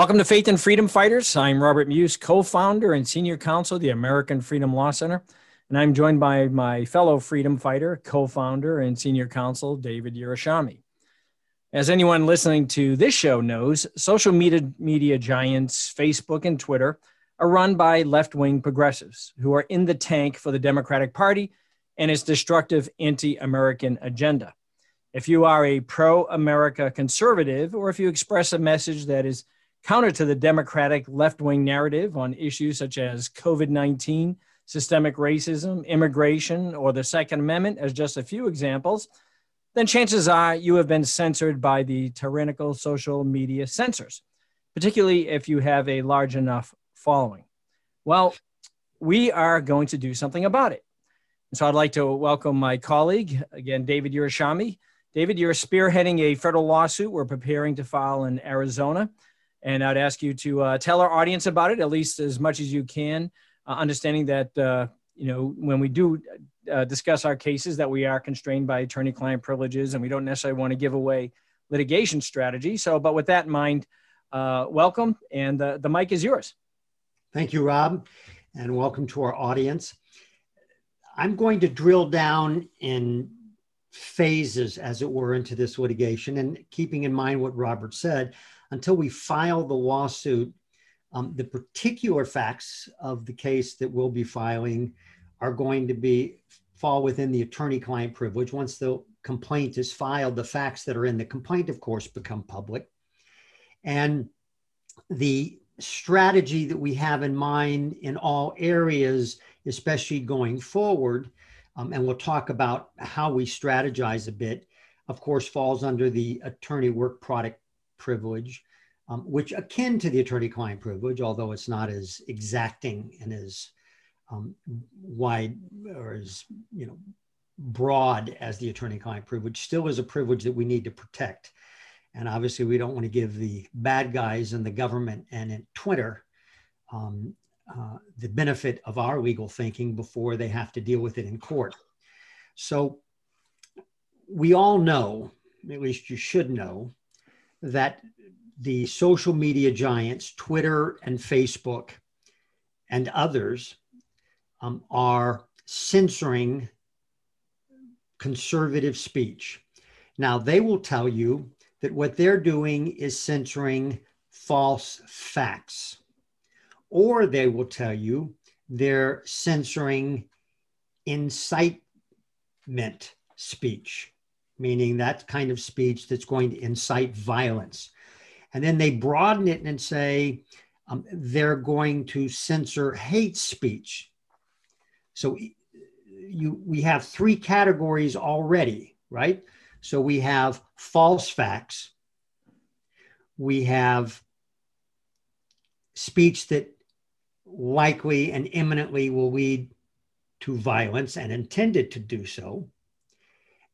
Welcome to Faith and Freedom Fighters. I'm Robert Muise, co founder and senior counsel of the American Freedom Law Center. And I'm joined by my fellow freedom fighter, co founder, and senior counsel, David Yerushalmi. As anyone listening to this show knows, social media, media giants, Facebook and Twitter, are run by left wing progressives who are in the tank for the Democratic Party and its destructive anti American agenda. If you are a pro America conservative, or if you express a message that is counter to the Democratic left wing narrative on issues such as COVID 19, systemic racism, immigration, or the Second Amendment, as just a few examples, then chances are you have been censored by the tyrannical social media censors, particularly if you have a large enough following. Well, we are going to do something about it. so I'd like to welcome my colleague, again, David Yerushalmi. David, you're spearheading a federal lawsuit we're preparing to file in Arizona and I'd ask you to uh, tell our audience about it, at least as much as you can, uh, understanding that, uh, you know, when we do uh, discuss our cases that we are constrained by attorney-client privileges and we don't necessarily want to give away litigation strategy. So, but with that in mind, uh, welcome and the, the mic is yours. Thank you, Rob, and welcome to our audience. I'm going to drill down in phases, as it were, into this litigation and keeping in mind what Robert said, until we file the lawsuit, um, the particular facts of the case that we'll be filing are going to be fall within the attorney-client privilege. Once the complaint is filed, the facts that are in the complaint, of course, become public. And the strategy that we have in mind in all areas, especially going forward, um, and we'll talk about how we strategize a bit, of course, falls under the attorney work product privilege, um, which akin to the attorney-client privilege, although it's not as exacting and as um, wide or as you know broad as the attorney-client privilege, still is a privilege that we need to protect. And obviously, we don't want to give the bad guys in the government and in Twitter um, uh, the benefit of our legal thinking before they have to deal with it in court. So we all know, at least you should know, that the social media giants, Twitter and Facebook and others, um, are censoring conservative speech. Now, they will tell you that what they're doing is censoring false facts, or they will tell you they're censoring incitement speech meaning that kind of speech that's going to incite violence. And then they broaden it and say um, they're going to censor hate speech. So you, we have three categories already, right? So we have false facts, we have speech that likely and imminently will lead to violence and intended to do so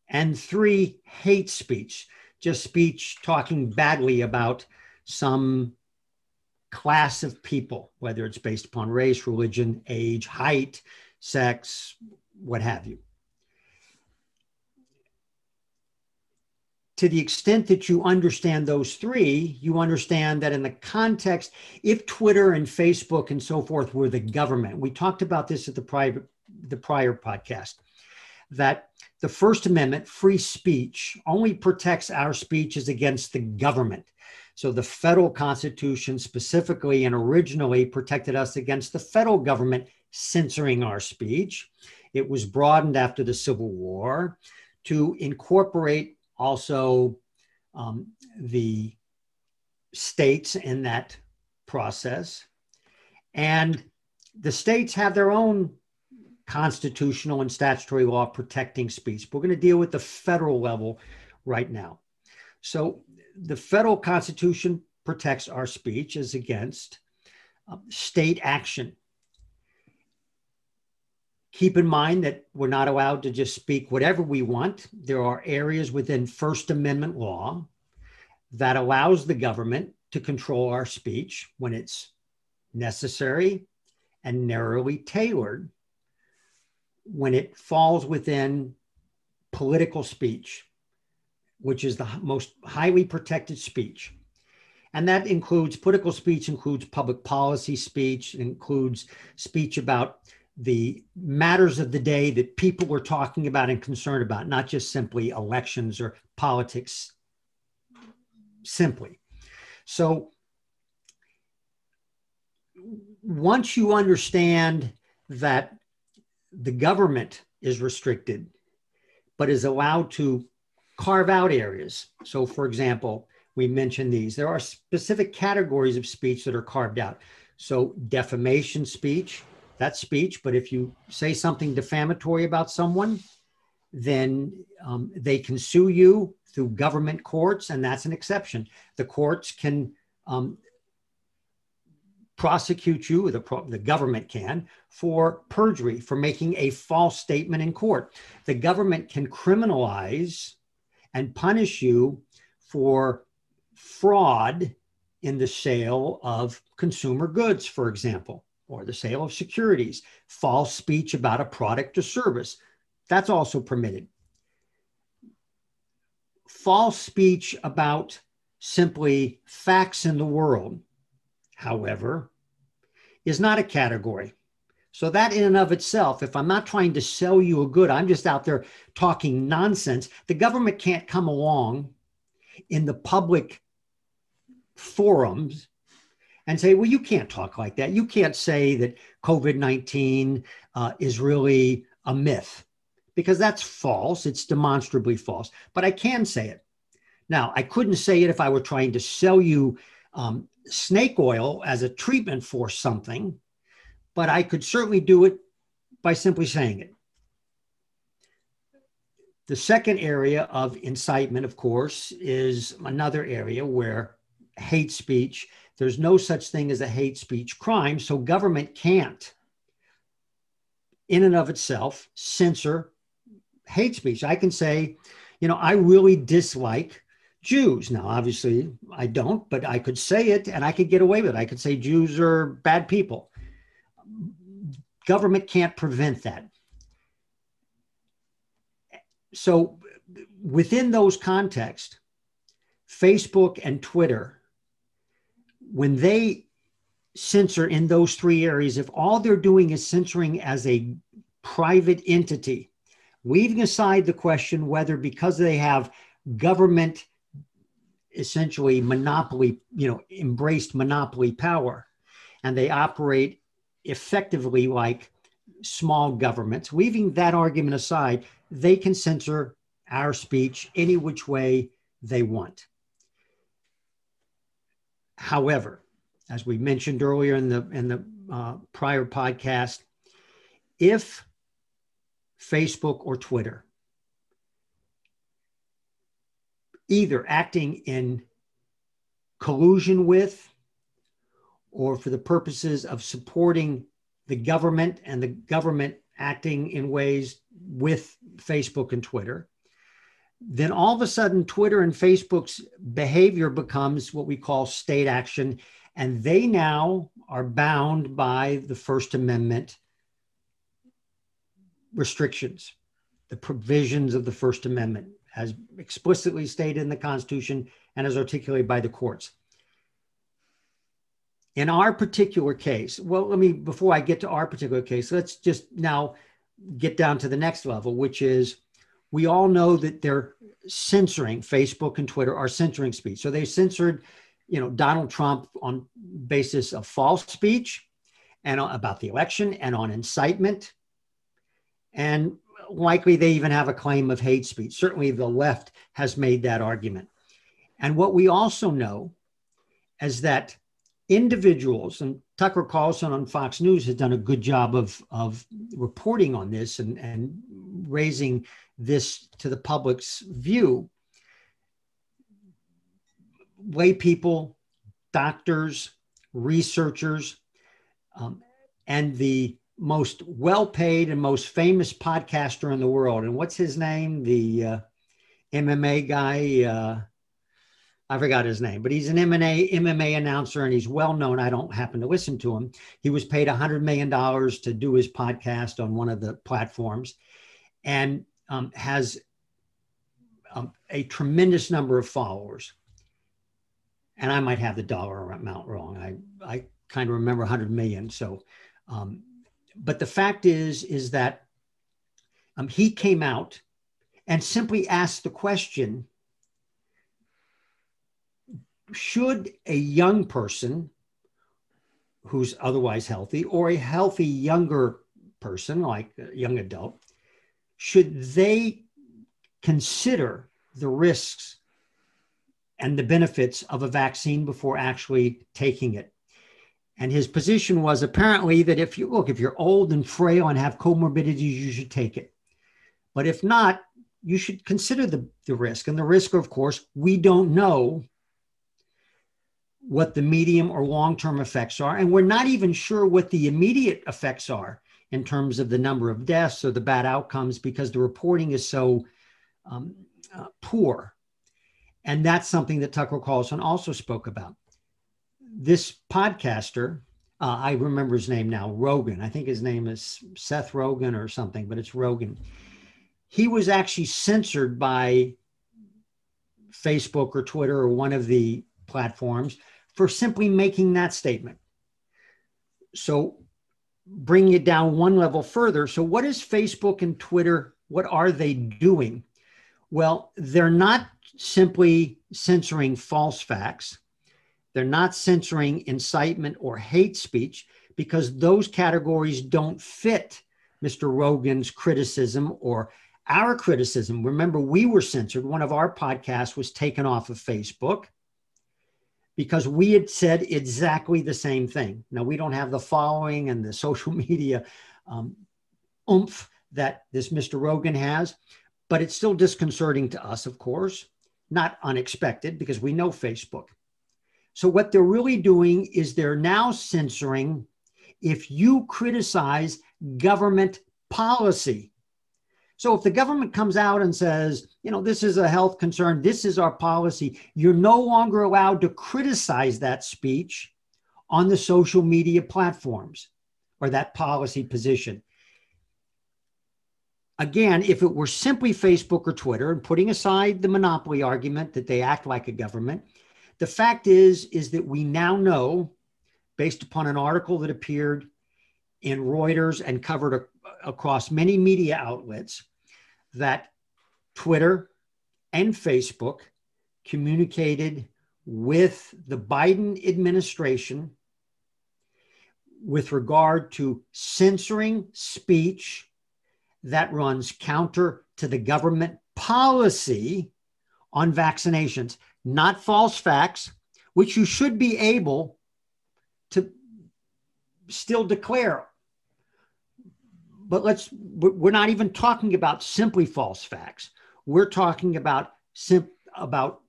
and three, hate speech, just speech talking badly about some class of people, whether it's based upon race, religion, age, height, sex, what have you. To the extent that you understand those three, you understand that in the context, if Twitter and Facebook and so forth were the government, we talked about this at the the prior podcast that the First Amendment, free speech, only protects our speeches against the government. So the federal constitution specifically and originally protected us against the federal government censoring our speech. It was broadened after the Civil War to incorporate also um, the states in that process. And the states have their own constitutional and statutory law protecting speech. We're going to deal with the federal level right now. So the federal constitution protects our speech as against um, state action. Keep in mind that we're not allowed to just speak whatever we want. There are areas within First Amendment law that allows the government to control our speech when it's necessary and narrowly tailored when it falls within political speech, which is the most highly protected speech. And that includes political speech, includes public policy speech, includes speech about the matters of the day that people were talking about and concerned about, not just simply elections or politics simply. So once you understand that the government is restricted, but is allowed to carve out areas. So, for example, we mentioned these. There are specific categories of speech that are carved out. So, defamation speech, that's speech, but if you say something defamatory about someone, then um, they can sue you through government courts, and that's an exception. The courts can um, prosecute you, the, pro- the government can, for perjury, for making a false statement in court. The government can criminalize and punish you for fraud in the sale of consumer goods, for example, or the sale of securities, false speech about a product or service. That's also permitted. False speech about simply facts in the world, however, is not a category. So, that in and of itself, if I'm not trying to sell you a good, I'm just out there talking nonsense, the government can't come along in the public forums and say, well, you can't talk like that. You can't say that COVID 19 uh, is really a myth because that's false. It's demonstrably false. But I can say it. Now, I couldn't say it if I were trying to sell you um, snake oil as a treatment for something, but I could certainly do it by simply saying it. The second area of incitement, of course, is another area where hate speech, there's no such thing as a hate speech crime, so government can't, in and of itself, censor hate speech. I can say, you know, I really dislike Jews. Now, obviously, I don't, but I could say it and I could get away with it. I could say Jews are bad people. Government can't prevent that. So, within those contexts, Facebook and Twitter, when they censor in those three areas, if all they're doing is censoring as a private entity, leaving aside the question whether because they have government essentially monopoly, you know, embraced monopoly power, and they operate effectively like small governments. Leaving that argument aside, they can censor our speech any which way they want. However, as we mentioned earlier in the in the uh, prior podcast, if Facebook or Twitter either acting in collusion with or for the purposes of supporting the government and the government acting in ways with Facebook and Twitter, then all of a sudden Twitter and Facebook's behavior becomes what we call state action. And they now are bound by the First Amendment restrictions, the provisions of the First Amendment as explicitly stated in the Constitution and as articulated by the courts. In our particular case, well, let me, before I get to our particular case, let's just now get down to the next level, which is we all know that they're censoring Facebook and Twitter are censoring speech. So they censored, you know, Donald Trump on basis of false speech and about the election and on incitement. And likely they even have a claim of hate speech. Certainly the left has made that argument. And what we also know is that individuals, and Tucker Carlson on Fox News has done a good job of, of reporting on this and, and raising this to the public's view. Lay people, doctors, researchers, um, and the most well paid and most famous podcaster in the world. And what's his name? The uh, MMA guy. Uh, I forgot his name, but he's an MMA, MMA announcer and he's well known. I don't happen to listen to him. He was paid $100 million to do his podcast on one of the platforms and um, has um, a tremendous number of followers. and I might have the dollar amount wrong. I, I kind of remember 100 million. So, um, but the fact is, is that um, he came out and simply asked the question Should a young person who's otherwise healthy or a healthy younger person, like a young adult, should they consider the risks and the benefits of a vaccine before actually taking it. And his position was apparently that if you look, if you're old and frail and have comorbidities, you should take it. But if not, you should consider the, the risk. And the risk, of course, we don't know what the medium or long term effects are. And we're not even sure what the immediate effects are in terms of the number of deaths or the bad outcomes because the reporting is so um, uh, poor. And that's something that Tucker Carlson also spoke about. This podcaster, uh, I remember his name now, Rogan. I think his name is Seth Rogan or something, but it's Rogan. He was actually censored by Facebook or Twitter or one of the platforms for simply making that statement. So, bringing it down one level further. So, what is Facebook and Twitter? What are they doing? Well, they're not simply censoring false facts. They're not censoring incitement or hate speech because those categories don't fit Mr. Rogan's criticism or our criticism. Remember, we were censored. One of our podcasts was taken off of Facebook because we had said exactly the same thing. Now, we don't have the following and the social media um, oomph that this Mr. Rogan has, but it's still disconcerting to us, of course, not unexpected because we know Facebook. So, what they're really doing is they're now censoring if you criticize government policy. So, if the government comes out and says, you know, this is a health concern, this is our policy, you're no longer allowed to criticize that speech on the social media platforms or that policy position again, if it were simply Facebook or Twitter, and putting aside the monopoly argument that they act like a government, the fact is is that we now know, based upon an article that appeared in Reuters and covered a, across many media outlets, that Twitter and Facebook communicated with the Biden administration with regard to censoring speech that runs counter to the government policy on vaccinations, not false facts, which you should be able to still declare. But let's, we're not even talking about simply false facts. We're talking about sim, about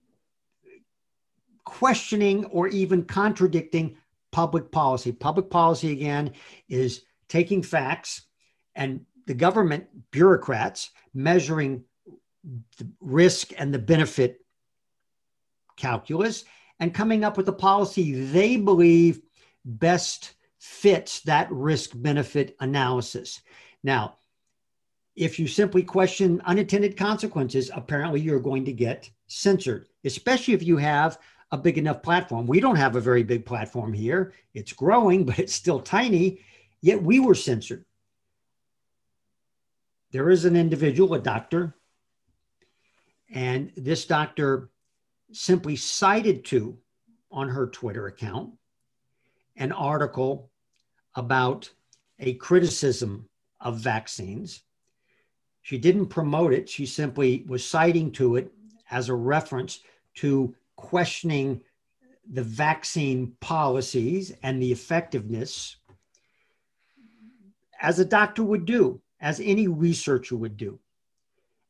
questioning or even contradicting public policy. Public policy, again, is taking facts and the government bureaucrats measuring the risk and the benefit calculus and coming up with a policy they believe best fits that risk benefit analysis. Now, if you simply question unintended consequences, apparently you're going to get censored, especially if you have a big enough platform. We don't have a very big platform here. It's growing, but it's still tiny, yet we were censored there is an individual, a doctor, and this doctor simply cited to on her Twitter account an article about a criticism of vaccines. She didn't promote it, she simply was citing to it as a reference to questioning the vaccine policies and the effectiveness as a doctor would do as any researcher would do.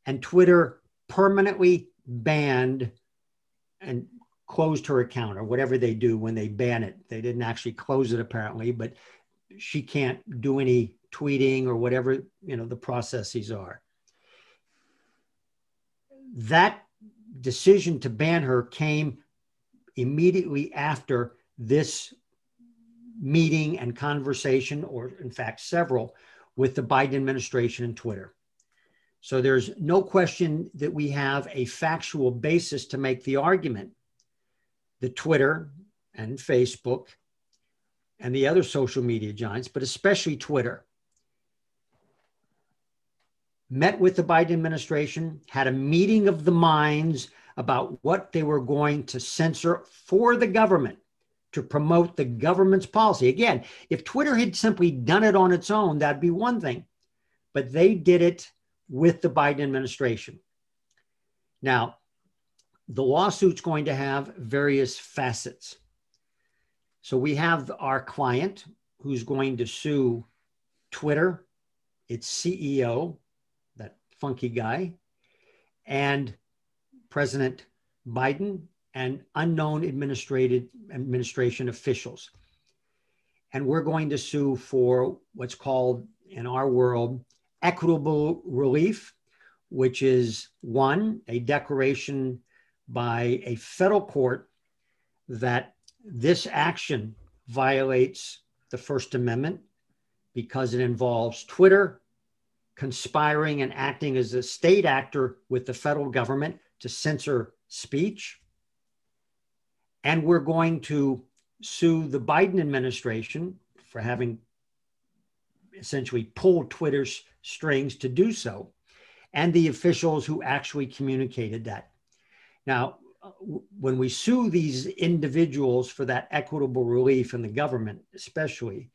And Twitter permanently banned and closed her account or whatever they do when they ban it. They didn't actually close it apparently, but she can't do any tweeting or whatever, you know, the processes are. That decision to ban her came immediately after this meeting and conversation, or in fact, several with the Biden administration and Twitter. So there's no question that we have a factual basis to make the argument the Twitter and Facebook and the other social media giants, but especially Twitter, met with the Biden administration, had a meeting of the minds about what they were going to censor for the government to promote the government's policy. Again, if Twitter had simply done it on its own, that'd be one thing, but they did it with the Biden administration. Now, the lawsuit's going to have various facets. So we have our client who's going to sue Twitter, its CEO, that funky guy, and President Biden and unknown administration officials. And we're going to sue for what's called in our world equitable relief, which is one, a declaration by a federal court that this action violates the First Amendment because it involves Twitter conspiring and acting as a state actor with the federal government to censor speech. And we're going to sue the Biden administration for having essentially pulled Twitter's strings to do so, and the officials who actually communicated that. Now, when we sue these individuals for that equitable relief in the government, especially,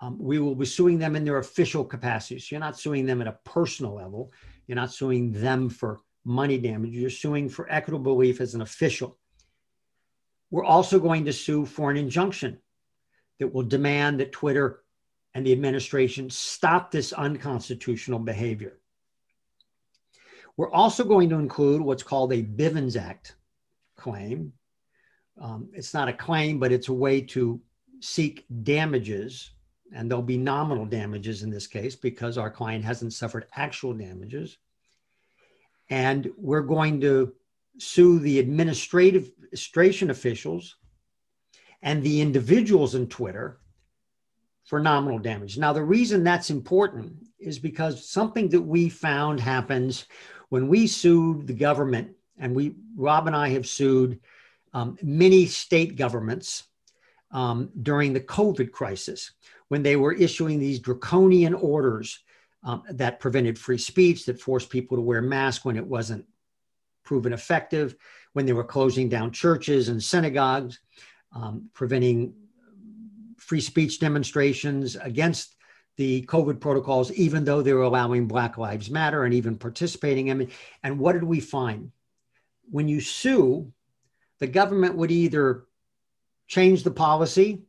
um, we will be suing them in their official capacities. You're not suing them at a personal level. You're not suing them for money damage. You're suing for equitable relief as an official. We're also going to sue for an injunction that will demand that Twitter and the administration stop this unconstitutional behavior. We're also going to include what's called a Bivens Act claim. Um, it's not a claim, but it's a way to seek damages, and there'll be nominal damages in this case because our client hasn't suffered actual damages. And we're going to sue the administrative administration officials and the individuals in Twitter for nominal damage. Now, the reason that's important is because something that we found happens when we sued the government, and we, Rob and I have sued um, many state governments um, during the COVID crisis when they were issuing these draconian orders um, that prevented free speech, that forced people to wear masks when it wasn't proven effective, when they were closing down churches and synagogues, um, preventing free speech demonstrations against the COVID protocols, even though they were allowing Black Lives Matter and even participating in it. And what did we find? When you sue, the government would either change the policy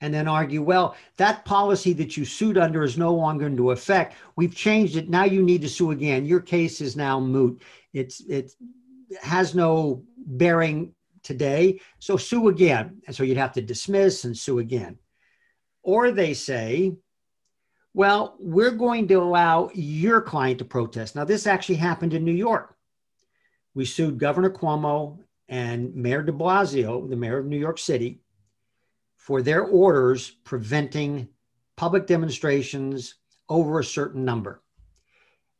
and then argue, well, that policy that you sued under is no longer into effect. We've changed it. Now you need to sue again. Your case is now moot. It's it has no bearing today. So sue again. And so you'd have to dismiss and sue again. Or they say, well, we're going to allow your client to protest. Now, this actually happened in New York. We sued Governor Cuomo and Mayor de Blasio, the mayor of New York City, for their orders preventing public demonstrations over a certain number.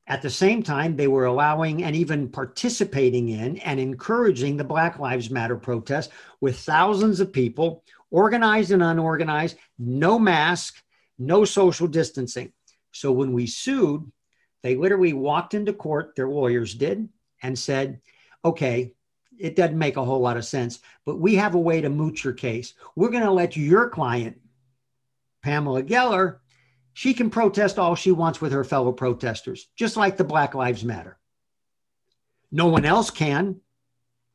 At the same time, they were allowing and even participating in and encouraging the Black Lives Matter protest with thousands of people, organized and unorganized, no mask, no social distancing. So when we sued, they literally walked into court, their lawyers did, and said, okay, it doesn't make a whole lot of sense, but we have a way to moot your case. We're going to let your client, Pamela Geller, she can protest all she wants with her fellow protesters, just like the Black Lives Matter. No one else can.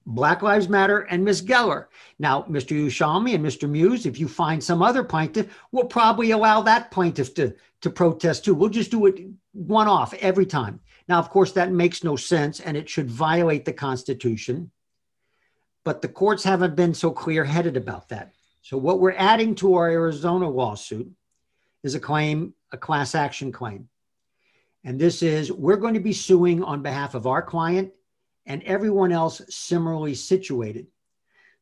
Black Lives Matter and Ms. Geller. Now, Mr. Ushami and Mr. Muise, if you find some other plaintiff, we'll probably allow that plaintiff to, to protest too. We'll just do it one off every time. Now, of course, that makes no sense and it should violate the Constitution but the courts haven't been so clear headed about that. So, what we're adding to our Arizona lawsuit is a claim, a class action claim. And this is we're going to be suing on behalf of our client and everyone else similarly situated.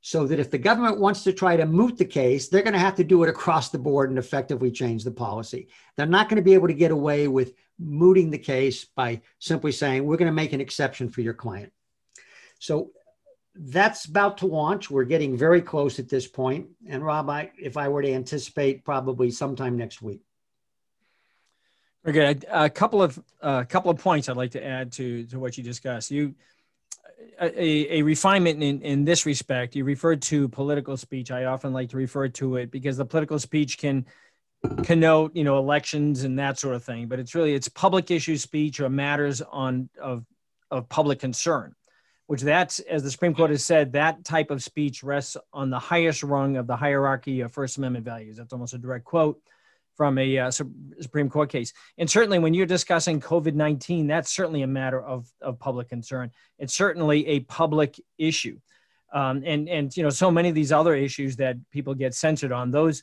So that if the government wants to try to moot the case, they're going to have to do it across the board and effectively change the policy. They're not going to be able to get away with mooting the case by simply saying, we're going to make an exception for your client. So that's about to launch. We're getting very close at this point. And Rob, I, if I were to anticipate, probably sometime next week. Very good. A couple of a uh, couple of points I'd like to add to to what you discussed. You a, a refinement in, in this respect. You referred to political speech. I often like to refer to it because the political speech can connote, you know, elections and that sort of thing. But it's really it's public issue speech or matters on of of public concern, which that's as the Supreme Court has said, that type of speech rests on the highest rung of the hierarchy of First Amendment values. That's almost a direct quote from a uh, Supreme Court case. And certainly when you're discussing COVID 19, that's certainly a matter of, of public concern. It's certainly a public issue. Um, and, and, you know, so many of these other issues that people get censored on, those,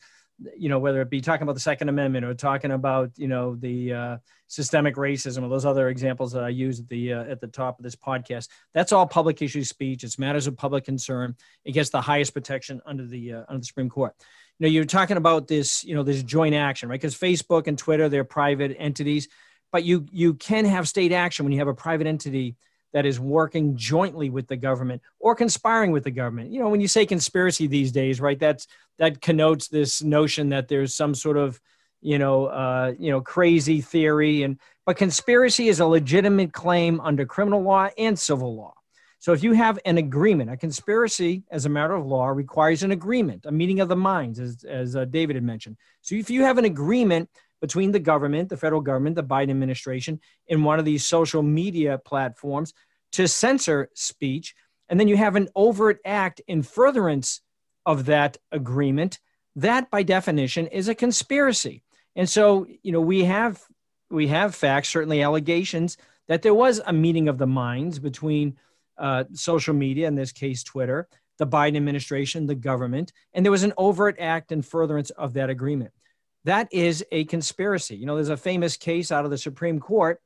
you know, whether it be talking about the Second Amendment or talking about, you know, the uh, systemic racism or those other examples that I use at the uh, at the top of this podcast, that's all public issue speech. It's matters of public concern. It gets the highest protection under the uh, under the Supreme Court you know you're talking about this you know this joint action right? Because facebook and twitter they're private entities but you you can have state action when you have a private entity that is working jointly with the government or conspiring with the government. You know when you say conspiracy these days right that's that connotes this notion that there's some sort of you know uh, you know crazy theory and but conspiracy is a legitimate claim under criminal law and civil law so if you have an agreement, a conspiracy as a matter of law requires an agreement, a meeting of the minds, as, as uh, David had mentioned. So if you have an agreement between the government, the federal government, the Biden administration, in one of these social media platforms to censor speech, and then you have an overt act in furtherance of that agreement, that by definition is a conspiracy. And so, you know, we have we have facts, certainly allegations that there was a meeting of the minds between uh, social media, in this case, Twitter, the Biden administration, the government, and there was an overt act in furtherance of that agreement. That is a conspiracy. You know, there's a famous case out of the Supreme Court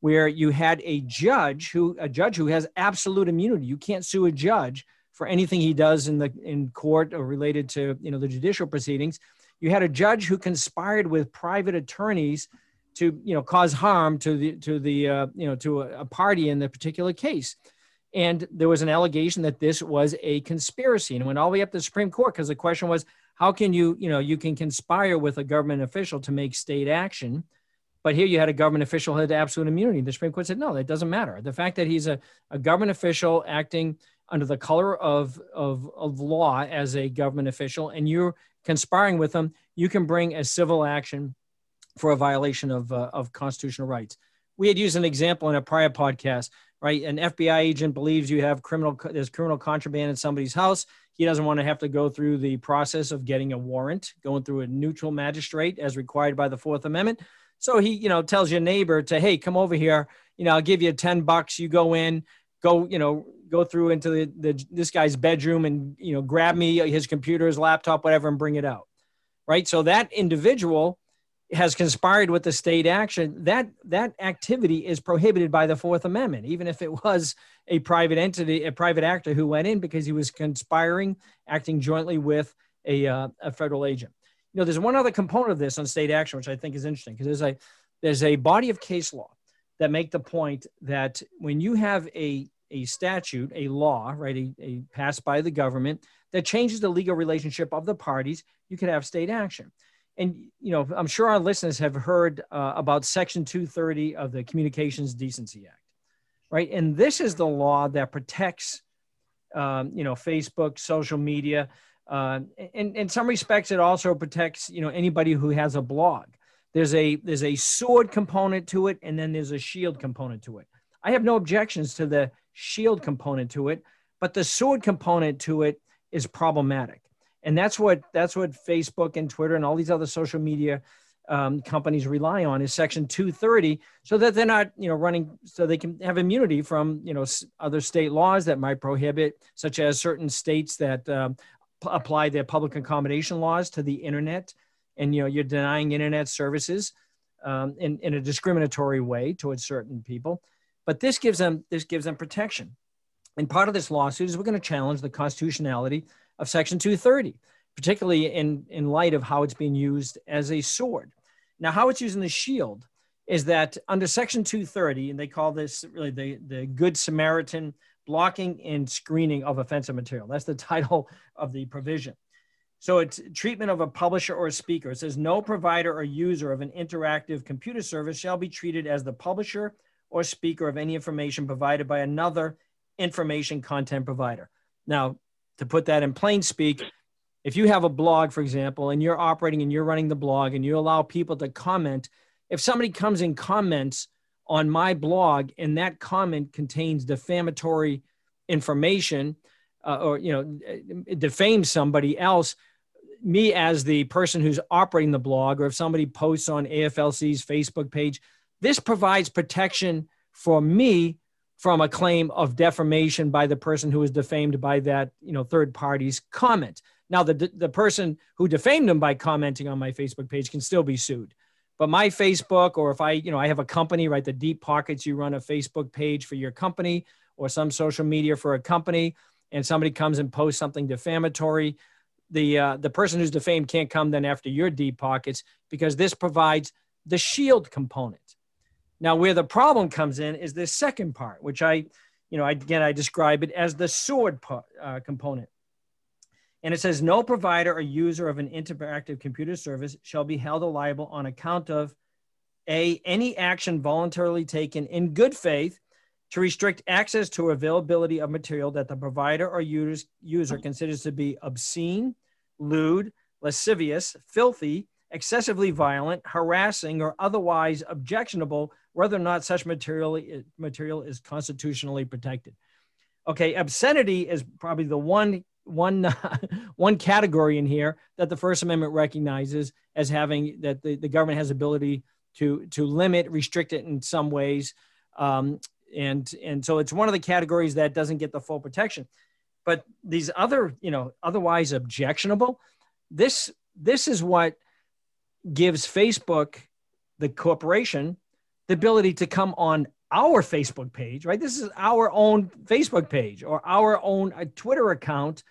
where you had a judge who a judge who has absolute immunity. You can't sue a judge for anything he does in the in court or related to you know the judicial proceedings. You had a judge who conspired with private attorneys to you know cause harm to the to the uh, you know to a, a party in the particular case. And there was an allegation that this was a conspiracy and went all the way up to the Supreme Court because the question was, how can you, you know, you can conspire with a government official to make state action. But here you had a government official had absolute immunity. The Supreme Court said, no, that doesn't matter. The fact that he's a, a government official acting under the color of, of, of law as a government official and you're conspiring with them, you can bring a civil action for a violation of, uh, of constitutional rights. We had used an example in a prior podcast right? An FBI agent believes you have criminal there's criminal contraband in somebody's house. He doesn't want to have to go through the process of getting a warrant, going through a neutral magistrate as required by the Fourth Amendment. So he, you know, tells your neighbor to, hey, come over here. You know, I'll give you 10 bucks. You go in, go, you know, go through into the, the this guy's bedroom and, you know, grab me his computer, his laptop, whatever, and bring it out. Right. So that individual has conspired with the state action, that that activity is prohibited by the Fourth Amendment, even if it was a private entity, a private actor who went in because he was conspiring, acting jointly with a, uh, a federal agent. You know, there's one other component of this on state action, which I think is interesting because there's a there's a body of case law that make the point that when you have a a statute, a law, right, a, a passed by the government that changes the legal relationship of the parties, you could have state action and you know i'm sure our listeners have heard uh, about section 230 of the communications decency act right? And this is the law that protects um, you know facebook social media uh, and in some respects it also protects you know anybody who has a blog. There's a there's a sword component to it and then there's a shield component to it. I have no objections to the shield component to it but the sword component to it is problematic and that's what that's what facebook and twitter and all these other social media um, companies rely on is section 230 so that they're not you know running so they can have immunity from you know other state laws that might prohibit such as certain states that um, p- apply their public accommodation laws to the internet. And you know you're denying internet services um, in, in a discriminatory way towards certain people. But this gives them this gives them protection. And part of this lawsuit is we're going to challenge the constitutionality of Section 230, particularly in, in light of how it's being used as a sword. Now, how it's used in the shield is that under Section 230, and they call this really the, the Good Samaritan blocking and screening of offensive material. That's the title of the provision. So it's treatment of a publisher or a speaker. It says no provider or user of an interactive computer service shall be treated as the publisher or speaker of any information provided by another information content provider. Now, to put that in plain speak, if you have a blog, for example, and you're operating and you're running the blog and you allow people to comment, if somebody comes and comments on my blog and that comment contains defamatory information uh, or you know defames somebody else me as the person who's operating the blog or if somebody posts on aflc's facebook page this provides protection for me from a claim of defamation by the person who was defamed by that you know third party's comment. Now the, the person who defamed them by commenting on my facebook page can still be sued. But my facebook or if i you know i have a company right the deep pockets you run a facebook page for your company or some social media for a company and somebody comes and posts something defamatory the uh, the person who's defamed can't come then after your deep pockets because this provides the shield component now where the problem comes in is this second part which i you know again i describe it as the sword part, uh, component. And it says no provider or user of an interactive computer service shall be held liable on account of a any action voluntarily taken in good faith to restrict access to availability of material that the provider or user, user considers to be obscene, lewd, lascivious, filthy, excessively violent, harassing, or otherwise objectionable, whether or not such material, material is constitutionally protected. Okay, obscenity is probably the one one one category in here that the First Amendment recognizes as having that the, the government has ability to to limit, restrict it in some ways. Um, and and so it's one of the categories that doesn't get the full protection. But these other, you know, otherwise objectionable, this this is what gives Facebook, the corporation, the ability to come on our Facebook page, right? This is our own Facebook page or our own uh, Twitter account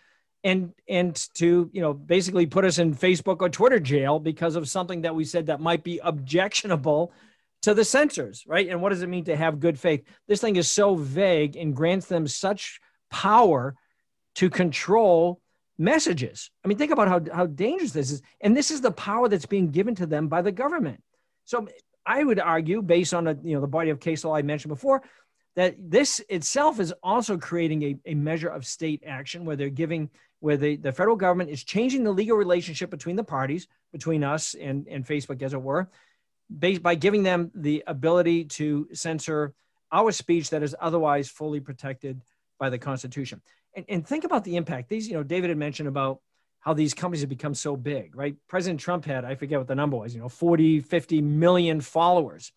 and and to you know basically put us in Facebook or Twitter jail because of something that we said that might be objectionable to the censors, right? And what does it mean to have good faith? This thing is so vague and grants them such power to control messages. I mean, think about how, how dangerous this is. And this is the power that's being given to them by the government. So I would argue, based on a, you know the body of case law I mentioned before, that this itself is also creating a, a measure of state action where they're giving where the, the federal government is changing the legal relationship between the parties, between us and, and Facebook, as it were, based by giving them the ability to censor our speech that is otherwise fully protected by the Constitution. And, and think about the impact. These, you know, David had mentioned about how these companies have become so big, right? President Trump had, I forget what the number was, you know, 40, 50 million followers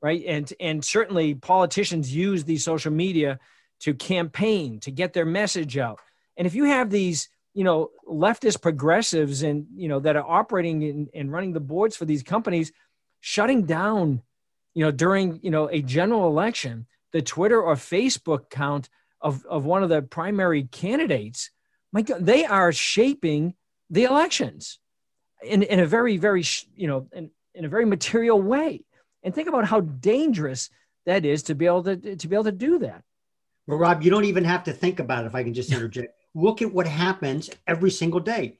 right? And and certainly politicians use these social media to campaign to get their message out. And if you have these, you know, leftist progressives and you know that are operating in, and running the boards for these companies, shutting down, you know, during you know a general election, the Twitter or Facebook count of of one of the primary candidates, my God, they are shaping the elections in, in a very, very, you know, in, in a very material way. And think about how dangerous that is to be able to, to be able to do that. Well, Rob, you don't even have to think about it. If I can just interject, look at what happens every single day.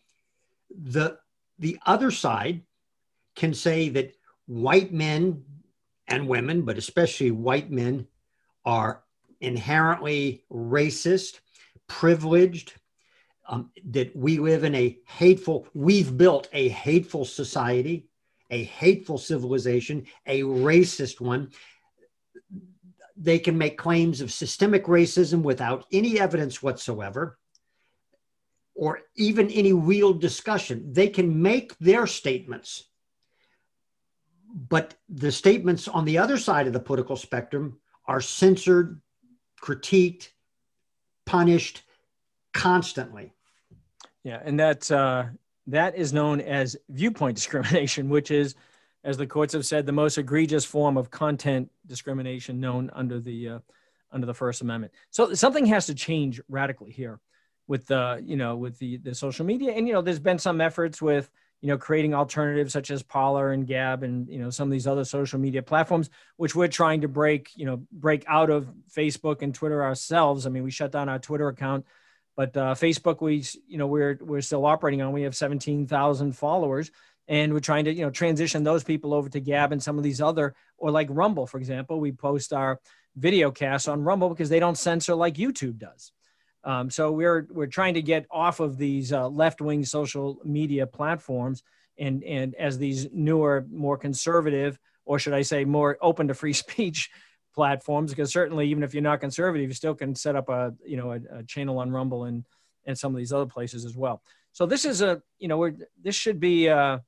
The the other side can say that white men and women, but especially white men, are inherently racist, privileged, um, that we live in a hateful, we've built a hateful society a hateful civilization, a racist one. They can make claims of systemic racism without any evidence whatsoever or even any real discussion. They can make their statements, but the statements on the other side of the political spectrum are censored, critiqued, punished constantly. Yeah, and that's uh, that is known as viewpoint discrimination, which is, as the courts have said, the most egregious form of content discrimination known under the uh, under the First Amendment. So something has to change radically here with the you know with the the social media, and you know there's been some efforts with you know, creating alternatives such as Parler and Gab and, you know, some of these other social media platforms, which we're trying to break, you know, break out of Facebook and Twitter ourselves. I mean, we shut down our Twitter account, but uh, Facebook, we, you know, we're, we're still operating on. We have 17,000 followers and we're trying to, you know, transition those people over to Gab and some of these other, or like Rumble, for example, we post our video casts on Rumble because they don't censor like YouTube does. Um, so we're we're trying to get off of these uh, left wing social media platforms and and as these newer, more conservative, or should I say, more open to free speech platforms. Because certainly, even if you're not conservative, you still can set up a you know a, a channel on Rumble and and some of these other places as well. So this is a you know this should be uh,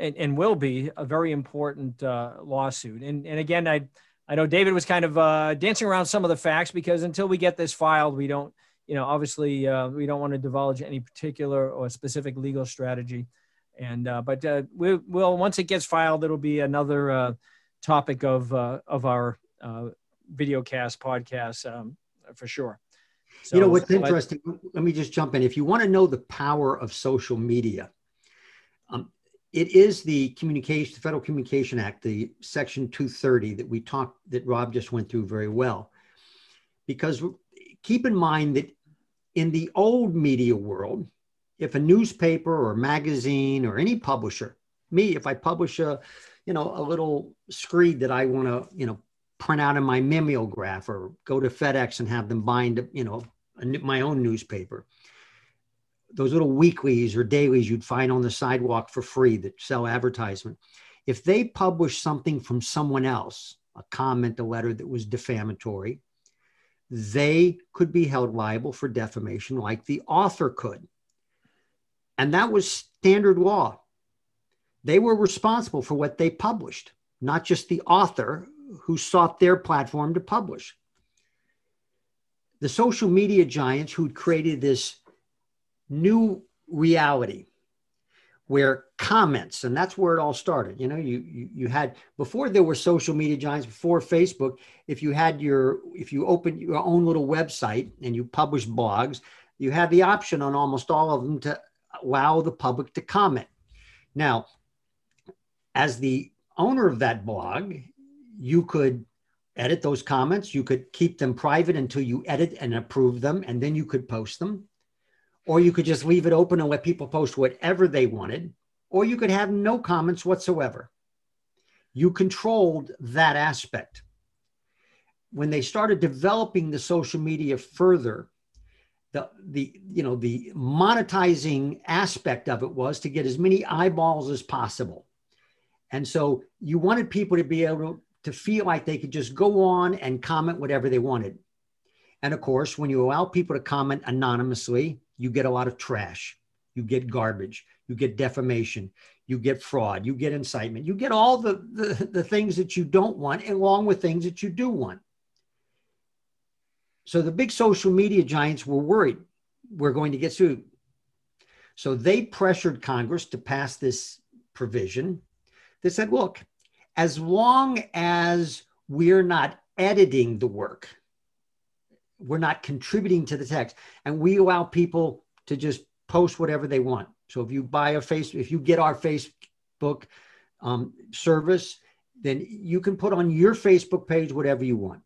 and, and will be a very important uh, lawsuit. And and again, I I know David was kind of uh, dancing around some of the facts because until we get this filed, we don't you know, obviously uh, we don't want to divulge any particular or specific legal strategy. And uh, but uh, we will once it gets filed, it'll be another topic of of our uh, video cast podcast um, for sure. So, you know what's interesting? Let me just jump in. If you want to know the power of social media, um, it is the communication, the Federal Communication Act, the Section 230 that we talked, that Rob just went through very well. Because keep in mind that in the old media world, if a newspaper or magazine or any publisher, me, if I publish a, you know, a little screed that I want to, you know, print out in my mimeograph or go to FedEx and have them bind, you know, a, my own newspaper. Those little weeklies or dailies you'd find on the sidewalk for free that sell advertisement. If they publish something from someone else, a comment, a letter that was defamatory, they could be held liable for defamation like the author could. And that was standard law. They were responsible for what they published, not just the author who sought their platform to publish. The social media giants who'd created this new reality where comments and that's where it all started you know you, you you had before there were social media giants before facebook if you had your if you opened your own little website and you published blogs you had the option on almost all of them to allow the public to comment now as the owner of that blog you could edit those comments you could keep them private until you edit and approve them and then you could post them or you could just leave it open and let people post whatever they wanted, or you could have no comments whatsoever. You controlled that aspect. When they started developing the social media further, the, the you know the monetizing aspect of it was to get as many eyeballs as possible. And so you wanted people to be able to, feel like they could just go on and comment whatever they wanted. And of course, when you allow people to comment anonymously, you get a lot of trash, you get garbage, you get defamation, you get fraud, you get incitement, you get all the, the, the things that you don't want, along with things that you do want. So the big social media giants were worried we're going to get sued. So they pressured Congress to pass this provision They said, look, as long as we're not editing the work, we're not contributing to the text and we allow people to just post whatever they want. So if you buy a face if you get our facebook um, service then you can put on your facebook page whatever you want.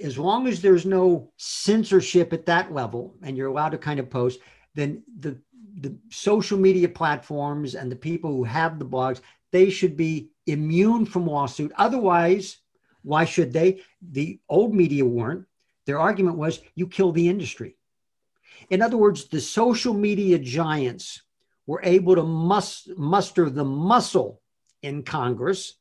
As long as there's no censorship at that level and you're allowed to kind of post then the the social media platforms and the people who have the blogs they should be immune from lawsuit otherwise why should they? The old media weren't. Their argument was you kill the industry. In other words, the social media giants were able to mus- muster the muscle in Congress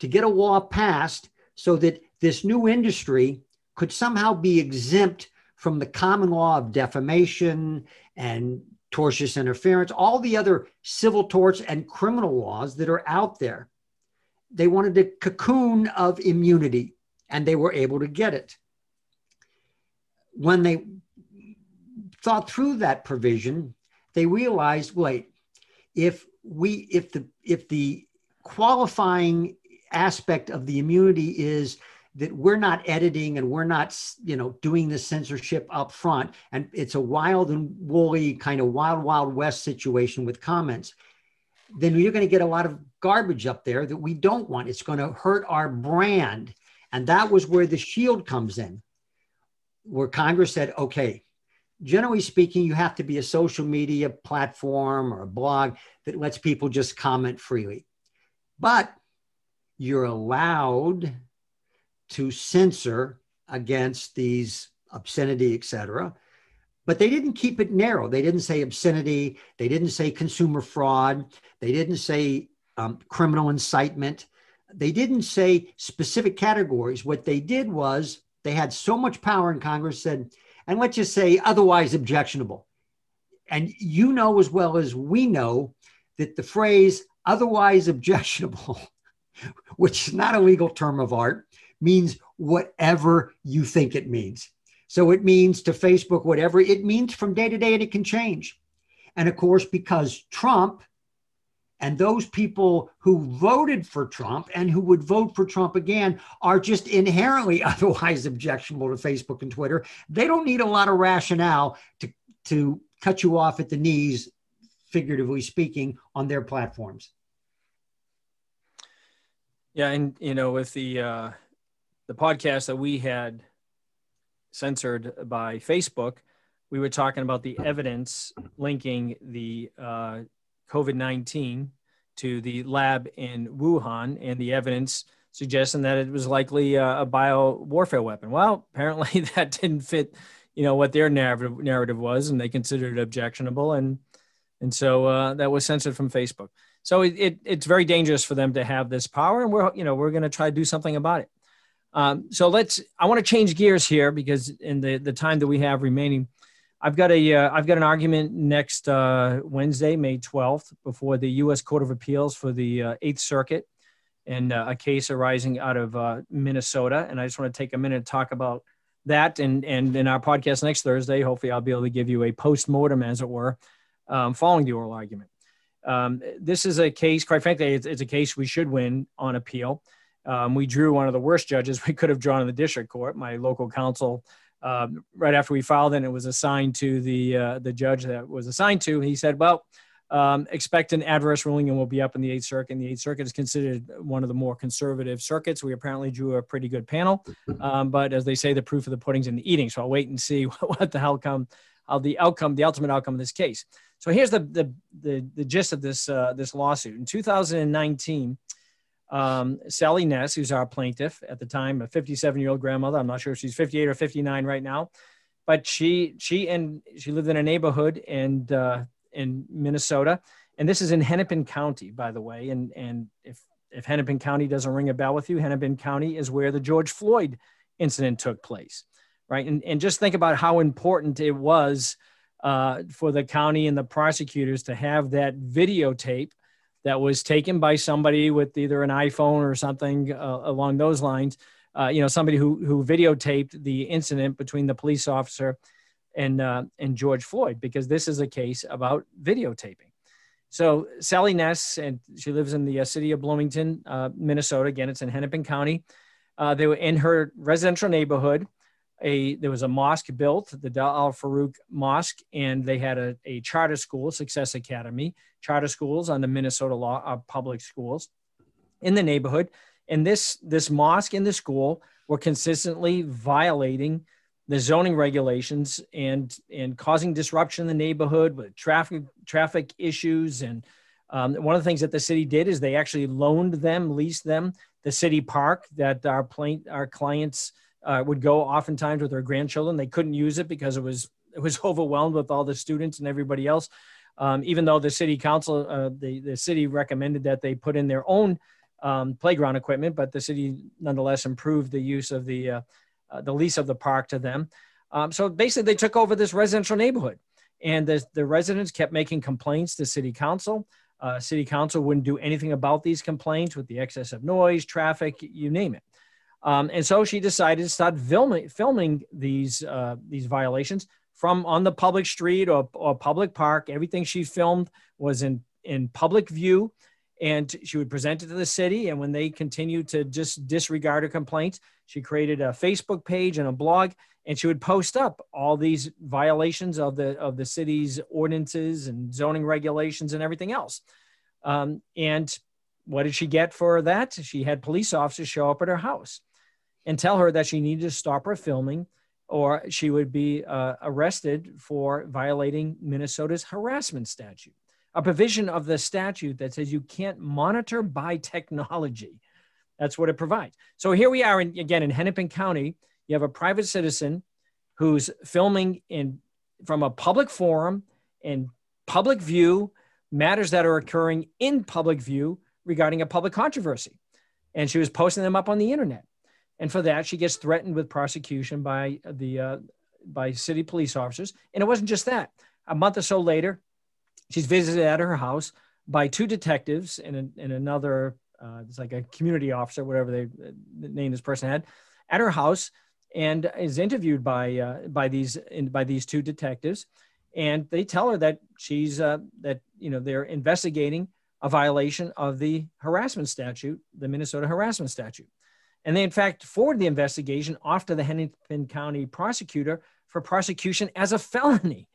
to get a law passed so that this new industry could somehow be exempt from the common law of defamation and tortious interference, all the other civil torts and criminal laws that are out there they wanted a cocoon of immunity, and they were able to get it. When they thought through that provision, they realized, wait, if we if the if the qualifying aspect of the immunity is that we're not editing and we're not, you know, doing the censorship up front. And it's a wild and woolly kind of wild, wild west situation with comments. Then you're going to get a lot of garbage up there that we don't want. It's going to hurt our brand. And that was where the shield comes in, where Congress said, okay, generally speaking, you have to be a social media platform or a blog that lets people just comment freely. But you're allowed to censor against these obscenity, etc. But they didn't keep it narrow. They didn't say obscenity. They didn't say consumer fraud. They didn't say um, criminal incitement. They didn't say specific categories. What they did was they had so much power in Congress said, and let's just say otherwise objectionable. And you know as well as we know that the phrase otherwise objectionable, which is not a legal term of art, means whatever you think it means. So it means to Facebook whatever it means from day to day, and it can change. And of course, because Trump and those people who voted for Trump and who would vote for Trump again are just inherently otherwise objectionable to Facebook and Twitter. They don't need a lot of rationale to, to cut you off at the knees, figuratively speaking, on their platforms. Yeah, and you know, with the uh, the podcast that we had censored by Facebook, we were talking about the evidence linking the uh, COVID 19 to the lab in Wuhan and the evidence suggesting that it was likely a, a bio warfare weapon. Well, apparently that didn't fit, you know, what their narrative narrative was, and they considered it objectionable, and and so uh, that was censored from Facebook. So it, it, it's very dangerous for them to have this power, and we're you know we're going to try to do something about it. Um, so let's. I want to change gears here because in the the time that we have remaining, I've got a have uh, got an argument next uh, Wednesday, May 12th, before the U.S. Court of Appeals for the uh, Eighth Circuit, in uh, a case arising out of uh, Minnesota. And I just want to take a minute to talk about that. And and in our podcast next Thursday, hopefully, I'll be able to give you a post mortem, as it were, um, following the oral argument. Um, this is a case, quite frankly, it's, it's, a case we should win on appeal. Um, we drew one of the worst judges we could have drawn in the district court. My local counsel um, right after we filed and it was assigned to the uh, the judge that was assigned to, he said, "Well, um, expect an adverse ruling and we'll be up in the Eighth Circuit." And the Eighth Circuit is considered one of the more conservative circuits. We apparently drew a pretty good panel, um, but as they say, the proof of the pudding's in the eating. So I'll wait and see what the hell come, how the outcome, the ultimate outcome of this case. So here's the the the, the gist of this uh, this lawsuit. In 2019 um, Sally Ness, who's our plaintiff at the time, a 57 year old grandmother. I'm not sure if she's 58 or 59 right now, but she she and she lived in a neighborhood and uh, in Minnesota, and this is in Hennepin County, by the way. And and if if Hennepin County doesn't ring a bell with you, Hennepin County is where the George Floyd incident took place, right? And and just think about how important it was uh, for the county and the prosecutors to have that videotape that was taken by somebody with either an iPhone or something uh, along those lines. Uh, you know, somebody who who videotaped the incident between the police officer and uh, and George Floyd, because this is a case about videotaping. So Sally Ness, and she lives in the uh, city of Bloomington, uh, Minnesota. Again, it's in Hennepin County. Uh, they were in her residential neighborhood a there was a mosque built, the Dar Al Farooq Mosque, and they had a, a charter school, Success Academy, charter schools on the Minnesota law of uh, public schools in the neighborhood. And this this mosque and the school were consistently violating the zoning regulations and and causing disruption in the neighborhood with traffic traffic issues. And um, one of the things that the city did is they actually loaned them, leased them the city park that our plaint our clients uh, would go oftentimes with their grandchildren. They couldn't use it because it was it was overwhelmed with all the students and everybody else. Um, even though the city council, uh, the the city recommended that they put in their own um, playground equipment, but the city nonetheless improved the use of the uh, uh the lease of the park to them. Um, so basically, they took over this residential neighborhood, and the the residents kept making complaints to city council. Uh, city council wouldn't do anything about these complaints with the excess of noise, traffic, you name it. Um, and so she decided to start filming, filming these, uh, these violations from on the public street or, or public park. Everything she filmed was in, in public view. and she would present it to the city. And when they continued to just disregard her complaints, she created a Facebook page and a blog, and she would post up all these violations of the of the city's ordinances and zoning regulations and everything else. Um, and what did she get for that? She had police officers show up at her house and tell her that she needed to stop her filming or she would be uh, arrested for violating Minnesota's harassment statute, a provision of the statute that says you can't monitor by technology. That's what it provides. So here we are in, again in Hennepin County. You have a private citizen who's filming in from a public forum in public view matters that are occurring in public view regarding a public controversy. And she was posting them up on the internet. And for that, she gets threatened with prosecution by the uh, by city police officers. And it wasn't just that. A month or so later, she's visited at her house by two detectives and, and another, uh, it's like a community officer, whatever they the name this person had, at her house, and is interviewed by uh, by these by these two detectives, and they tell her that she's uh, that you know they're investigating a violation of the harassment statute, the Minnesota harassment statute. And they, in fact, forwarded the investigation off to the Hennepin County prosecutor for prosecution as a felony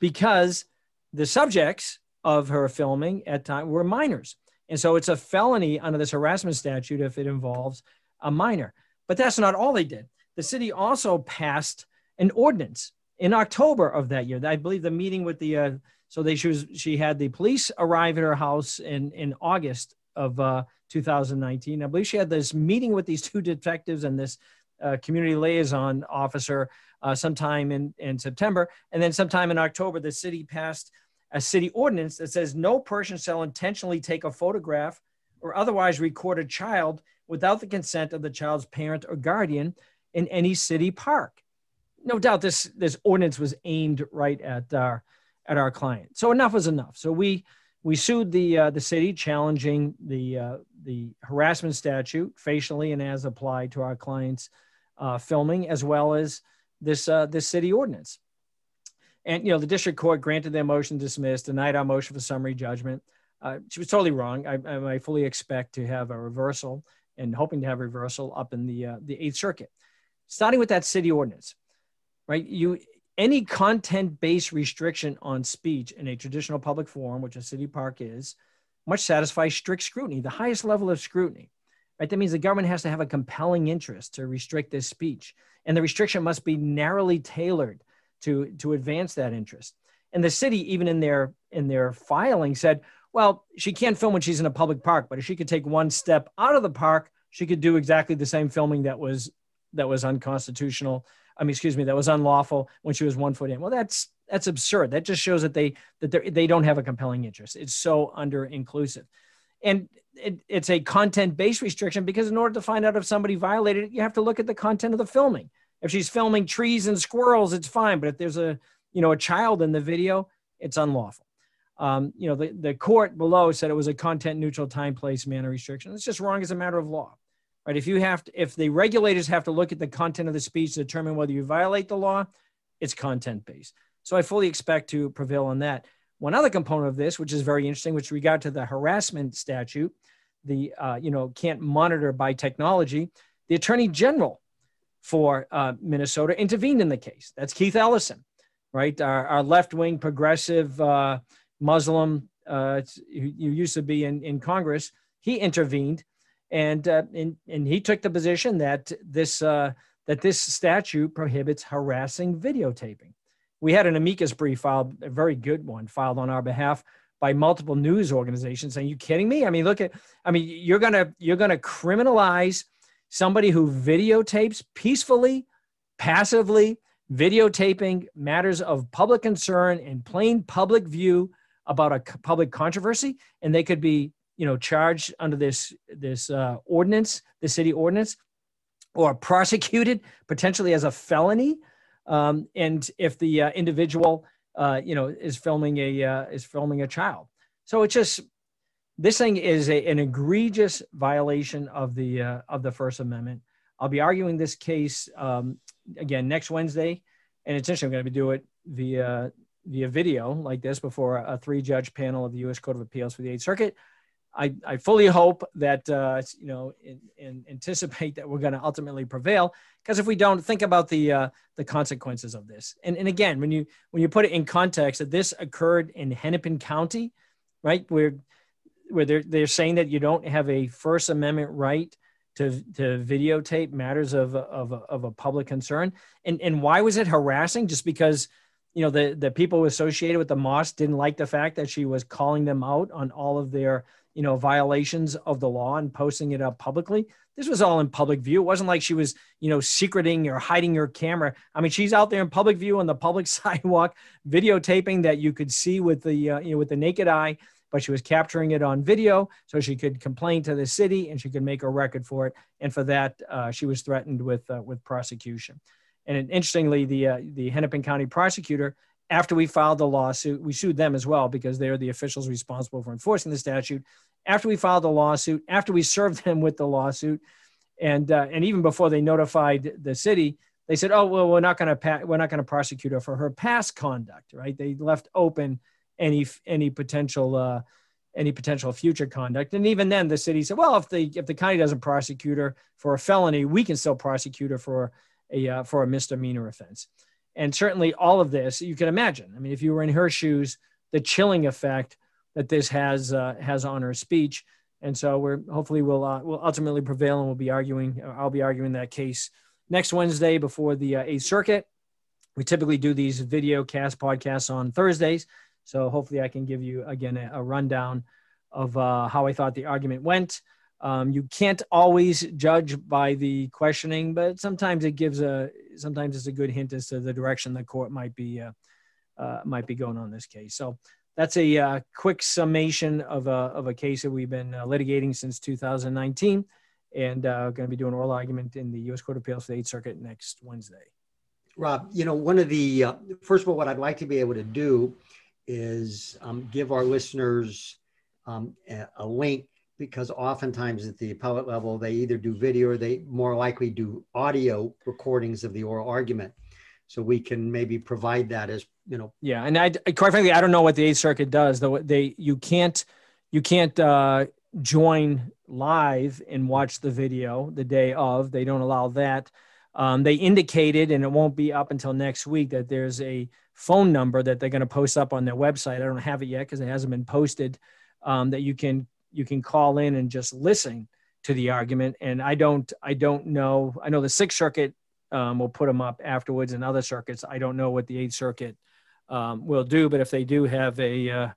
because the subjects of her filming at time were minors. And so it's a felony under this harassment statute if it involves a minor. But that's not all they did. The city also passed an ordinance in October of that year. I believe the meeting with the uh, so they she was she had the police arrive at her house in in August of uh, 2019. I believe she had this meeting with these two detectives and this uh, community liaison officer uh, sometime in in September, and then sometime in October, the city passed a city ordinance that says no person shall intentionally take a photograph or otherwise record a child without the consent of the child's parent or guardian in any city park. No doubt this this ordinance was aimed right at our at our client. So enough was enough. So we we sued the uh, the city, challenging the uh, the harassment statute facially and as applied to our clients' uh, filming, as well as this uh, this city ordinance. And you know, the district court granted their motion dismissed, denied our motion for summary judgment. Uh, she was totally wrong. I, I, fully expect to have a reversal and hoping to have reversal up in the uh, the Eighth Circuit. Starting with that city ordinance, right? You any content based restriction on speech in a traditional public forum, which a city park is, must satisfy strict scrutiny, the highest level of scrutiny. Right? That means the government has to have a compelling interest to restrict this speech, and the restriction must be narrowly tailored to, to advance that interest. And the city, even in their in their filing, said, well, she can't film when she's in a public park, but if she could take one step out of the park, she could do exactly the same filming that was that was unconstitutional I mean, excuse me, that was unlawful when she was one foot in. Well, that's that's absurd. That just shows that they that they don't have a compelling interest. It's so under inclusive, and it, it's a content based restriction because in order to find out if somebody violated it, you have to look at the content of the filming. If she's filming trees and squirrels, it's fine. But if there's a you know a child in the video, it's unlawful. Um, you know, the, the court below said it was a content neutral time, place, manner restriction. It's just wrong as a matter of law right? If you have to, if the regulators have to look at the content of the speech to determine whether you violate the law, it's content based. So I fully expect to prevail on that. One other component of this, which is very interesting, which regard to the harassment statute, the uh, you know can't monitor by technology. The Attorney General for uh, Minnesota intervened in the case. That's Keith Ellison, right? Our, our left-wing progressive uh, Muslim uh, who used to be in, in Congress. He intervened and uh, and, and he took the position that this uh, that this statute prohibits harassing videotaping. We had an amicus brief filed, a very good one, filed on our behalf by multiple news organizations. Saying, "You kidding me? I mean, look at, I mean, you're gonna you're gonna criminalize somebody who videotapes peacefully, passively, videotaping matters of public concern in plain public view about a public controversy, and they could be you know charged under this this uh, ordinance, the city ordinance, or prosecuted potentially as a felony. Um, and if the uh, individual uh, you know is filming a uh, is filming a child, so it's just this thing is a, an egregious violation of the uh, of the First Amendment. I'll be arguing this case um, again next Wednesday, and interesting. I'm going to do it via via video like this before a three judge panel of the U.S. Court of Appeals for the Eighth Circuit. I, I fully hope that uh, you know in, in anticipate that we're going to ultimately prevail. Because if we don't, think about the uh, the consequences of this. And and again, when you when you put it in context that this occurred in Hennepin County, right, where where they're they're saying that you don't have a First Amendment right to to videotape matters of of of a public concern. And and why was it harassing? Just because you know the the people associated with the mosque didn't like the fact that she was calling them out on all of their you know violations of the law and posting it up publicly. This was all in public view. It wasn't like she was you know secreting or hiding her camera. I mean she's out there in public view on the public sidewalk videotaping that you could see with the uh, you know with the naked eye but she was capturing it on video so she could complain to the city and she could make a record for it. And for that uh, she was threatened with uh, with prosecution. And interestingly the uh, the hennepin county prosecutor after we filed the lawsuit, we sued them as well because they're the officials responsible for enforcing the statute. After we filed the lawsuit, after we served them with the lawsuit, and uh, and even before they notified the city, they said, "Oh well, we're not going to pa- we're not going to prosecute her for her past conduct." Right? They left open any any potential uh, any potential future conduct, and even then, the city said, "Well, if the if the county doesn't prosecute her for a felony, we can still prosecute her for a uh, for a misdemeanor offense." And certainly all of this you can imagine. I mean if you were in her shoes the chilling effect that this has uh, has on her speech. And so we're hopefully we'll uh, we'll ultimately prevail and we'll be arguing i'll be arguing that case next wednesday before the uh, eighth circuit. We typically do these video cast podcasts on thursdays. So hopefully i can give you again a, a rundown of uh, how i thought the argument went um, you can't always judge by the questioning, but sometimes it gives a sometimes it's a good hint as to the direction the court might be uh, uh, might be going on this case. So that's a uh, quick summation of a of a case that we've been uh, litigating since 2019, and uh, going to be doing oral argument in the U.S. Court of Appeals for the Eighth Circuit next Wednesday. Rob, you know, one of the uh, first of all, what I'd like to be able to do is um, give our listeners um, a, a link because oftentimes at the appellate level, they either do video or they more likely do audio recordings of the oral argument. So we can maybe provide that as, you know. Yeah. And I, quite frankly, I don't know what the Eighth Circuit does though. They, you can't, you can't uh, join live and watch the video the day of. They don't allow that. Um, they indicated, and it won't be up until next week, that there's a phone number that they're going to post up on their website. I don't have it yet because it hasn't been posted. Um, that you can you can call in and just listen to the argument. And I don't, I don't know. I know the Sixth Circuit um, will put them up afterwards, and other circuits. I don't know what the Eighth Circuit um, will do, but if they do have a, uh,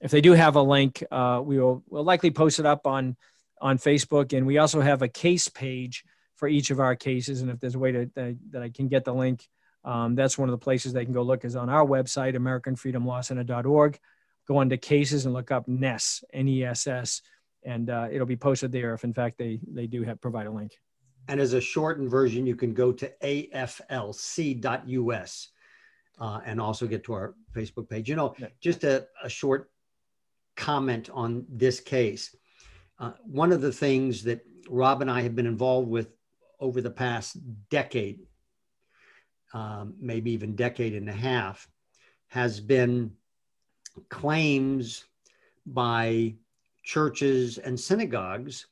if they do have a link, uh, we will will likely post it up on on Facebook, and we also have a case page for each of our cases. And if there's a way to that, that I can get the link, um, that's one of the places they can go look is on our website, AmericanFreedomLawCenter.org go on to cases and look up NESS, N-E-S-S, and uh, it'll be posted there if in fact they, they do have provide a link. And as a shortened version, you can go to aflc.us uh, and also get to our Facebook page. You know, yeah. just a, a, short comment on this case. Uh, one of the things that Rob and I have been involved with over the past decade, um, maybe even decade and a half, has been claims by churches and synagogues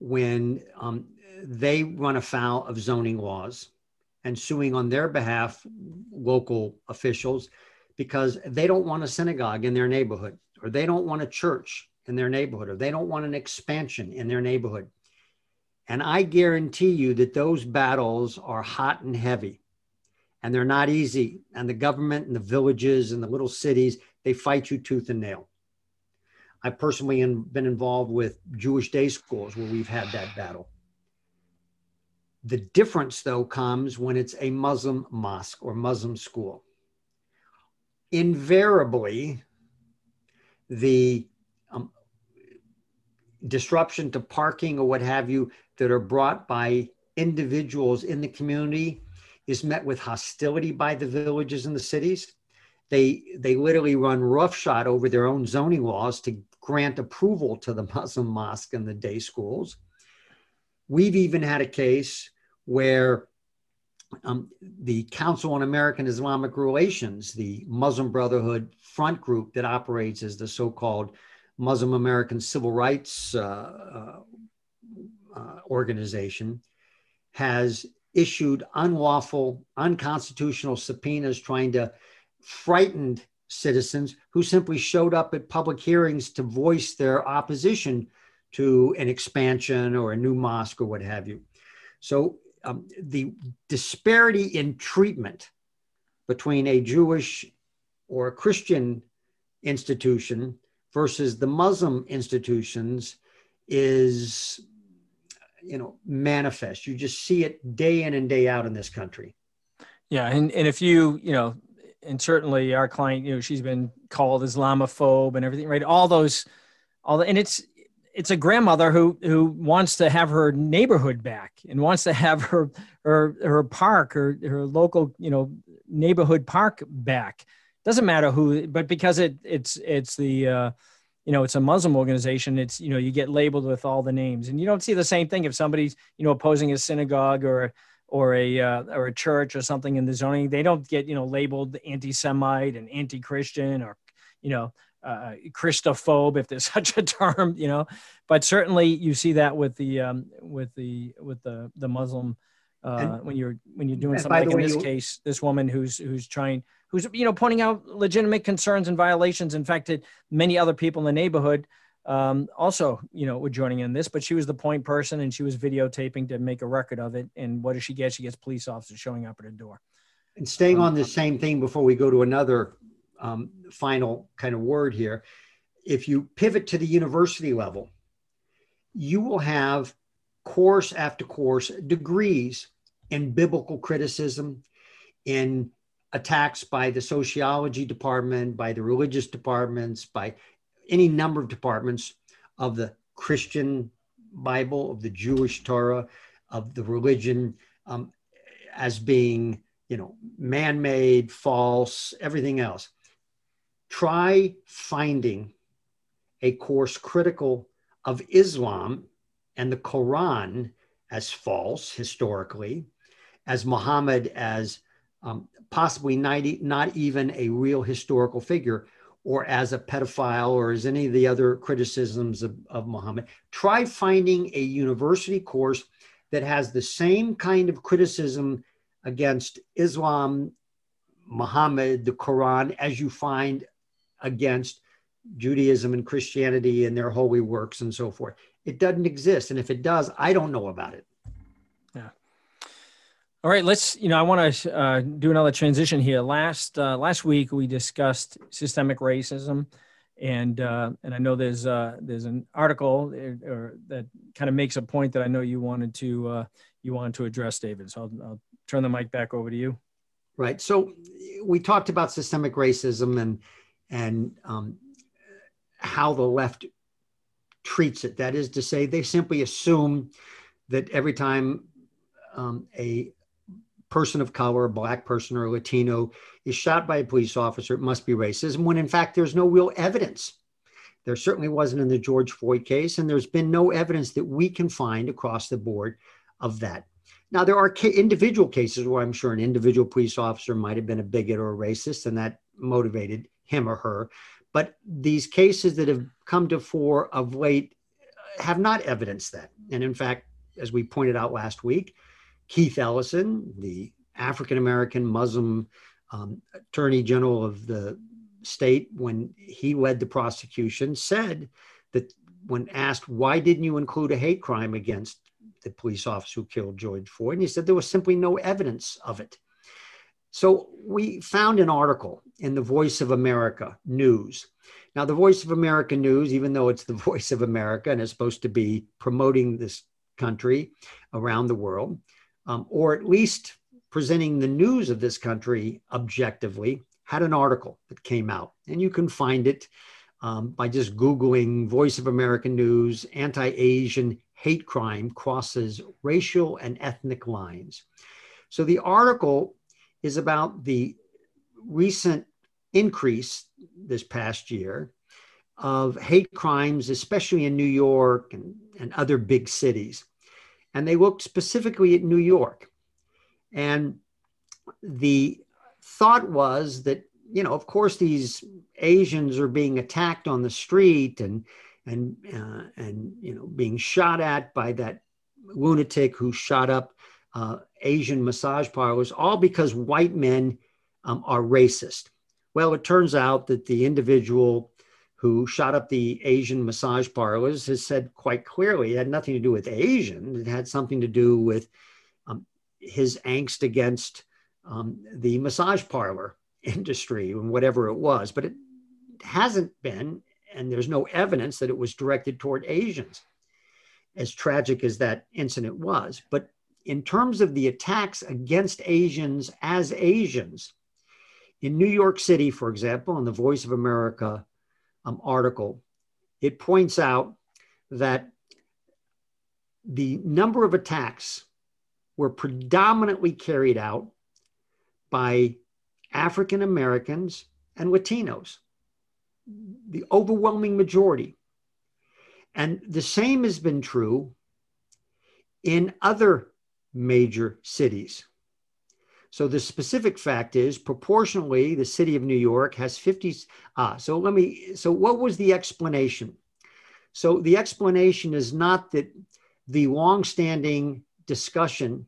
when um, they run afoul of zoning laws and suing on their behalf local officials because they don't want a synagogue in their neighborhood or they don't want a church in their neighborhood or they don't want an expansion in their neighborhood. And I guarantee you that those battles are hot and heavy and they're not easy. And the government and the villages and the little cities, they fight you tooth and nail. I've personally been involved with Jewish day schools where we've had that battle. The difference, though, comes when it's a Muslim mosque or Muslim school. Invariably, the um, disruption to parking or what have you that are brought by individuals in the community is met with hostility by the villages and the cities they they literally run roughshod over their own zoning laws to grant approval to the Muslim mosque and the day schools. We've even had a case where um, the Council on American Islamic Relations, the Muslim Brotherhood front group that operates as the so-called Muslim American Civil Rights uh, uh, uh, Organization, has issued unlawful, unconstitutional subpoenas trying to frighten citizens who simply showed up at public hearings to voice their opposition to an expansion or a new mosque or what have you. So um, the disparity in treatment between a Jewish or a Christian institution versus the Muslim institutions is, you know, manifest. You just see it day in and day out in this country. Yeah, and and if you, you know, and certainly our client, you know, she's been called Islamophobe and everything, right? All those, all the, and it's it's a grandmother who who wants to have her neighborhood back and wants to have her her her park or her local you know neighborhood park back doesn't matter who but because it it's it's the uh, you know it's a muslim organization it's you know you get labeled with all the names and you don't see the same thing if somebody's you know opposing a synagogue or or a uh, or a church or something in the zoning they don't get you know labeled anti-semite and anti-christian or you know uh, Christophobe, if there's such a term, you know. But certainly, you see that with the um, with the with the the Muslim uh, and, when you're when you're doing something like in this you, case, this woman who's who's trying who's you know pointing out legitimate concerns and violations. In fact, it, many other people in the neighborhood um, also you know were joining in this, but she was the point person and she was videotaping to make a record of it. And what does she get? She gets police officers showing up at her door. And staying um, on the same thing before we go to another um, final kind of word here. If you pivot to the university level, you will have course after course degrees in biblical criticism, in attacks by the sociology department, by the religious departments, by any number of departments of the Christian Bible, of the Jewish Torah, of the religion um, as being, you know, man made, false, everything else. Try finding a course critical of Islam and the Quran as false historically, as Muhammad as um, possibly not, not even a real historical figure, or as a pedophile, or as any of the other criticisms of, of Muhammad. Try finding a university course that has the same kind of criticism against Islam, Muhammad, the Quran, as you find against Judaism and Christianity and their holy works and so forth. It doesn't exist. And if it does, I don't know about it. All right, let's, you know, I want to uh, do another transition here. Last uh, last week we discussed systemic racism, and uh, and I know there's uh, there's an article uh, or that kind of makes a point that I know you wanted to uh, you wanted to address, David. So I'll, I'll turn the mic back over to you. Right. So we talked about systemic racism and and um, how the left treats it. That is to say, they simply assume that every time um, a person of color, a black person or a Latino is shot by a police officer, it must be racism, when in fact there's no real evidence. There certainly wasn't in the George Floyd case, and there's been no evidence that we can find across the board of that. Now, there are ca- individual cases where I'm sure an individual police officer might have been a bigot or a racist, and that motivated him or her. But these cases that have come to fore of late have not evidenced that. And in fact, as we pointed out last week, Keith Ellison, the African American Muslim um, Attorney General of the state, when he led the prosecution, said that when asked, why didn't you include a hate crime against the police officer who killed George Floyd? And he said there was simply no evidence of it. So we found an article in the Voice of America News. Now, the Voice of America News, even though it's the Voice of America and is supposed to be promoting this country around the world, um, or at least presenting the news of this country objectively, had an article that came out. And you can find it um, by just Googling Voice of American News, anti Asian hate crime crosses racial and ethnic lines. So the article is about the recent increase this past year of hate crimes, especially in New York and, and other big cities. And they looked specifically at New York. And the thought was that you know, of course, these Asians are being attacked on the street and and uh, and you know being shot at by that lunatic who shot up uh, Asian massage parlors, all because white men um, are racist. Well, it turns out that the individual who shot up the Asian massage parlors has said quite clearly it had nothing to do with Asian. It had something to do with um, his angst against um, the massage parlor industry and whatever it was. But it hasn't been, and there's no evidence that it was directed toward Asians, as tragic as that incident was. But in terms of the attacks against Asians as Asians, in New York City, for example, in the Voice of America um, article, it points out that the number of attacks were predominantly carried out by African Americans and Latinos, the overwhelming majority. And the same has been true in other major cities. So the specific fact is proportionally, the city of New York has 50. Ah, so let me, so what was the explanation? So the explanation is not that the longstanding discussion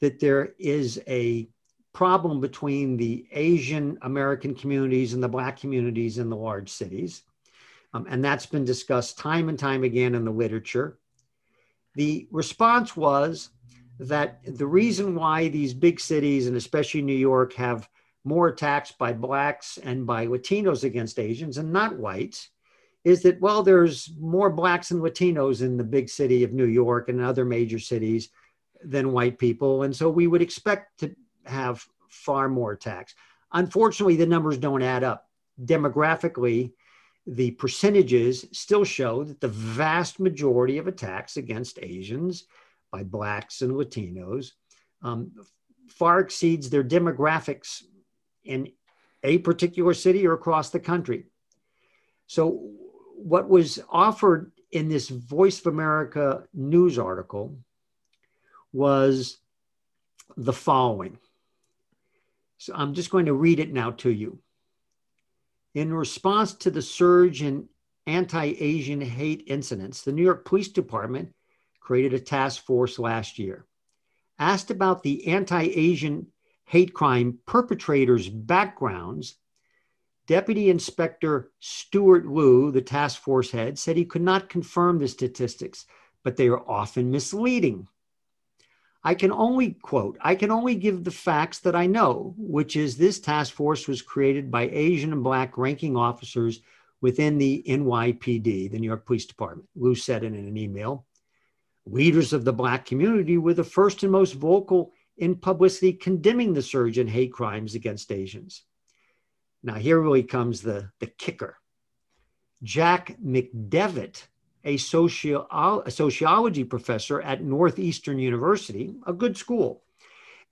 that there is a problem between the Asian American communities and the Black communities in the large cities. Um, and that's been discussed time and time again in the literature. The response was that the reason why these big cities, and especially New York, have more attacks by Blacks and by Latinos against Asians and not whites is that, well, there's more Blacks and Latinos in the big city of New York and other major cities than white people. And so we would expect to have far more attacks. Unfortunately, the numbers don't add up. Demographically, the percentages still show that the vast majority of attacks against Asians by Blacks and Latinos um, far exceeds their demographics in a particular city or across the country. So, what was offered in this Voice of America news article was the following. So, I'm just going to read it now to you. In response to the surge in anti Asian hate incidents, the New York Police Department created a task force last year. Asked about the anti Asian hate crime perpetrators' backgrounds, Deputy Inspector Stewart Loo, the task force head, said he could not confirm the statistics, but they are often misleading. I can only quote, I can only give the facts that I know, which is this task force was created by Asian and Black ranking officers within the NYPD, the New York Police Department. Liu said in an email leaders of the Black community were the first and most vocal in publicity condemning the surge in hate crimes against Asians. Now, here really comes the, the kicker. Jack McDevitt, a, socio- a sociology professor at Northeastern University, a good school,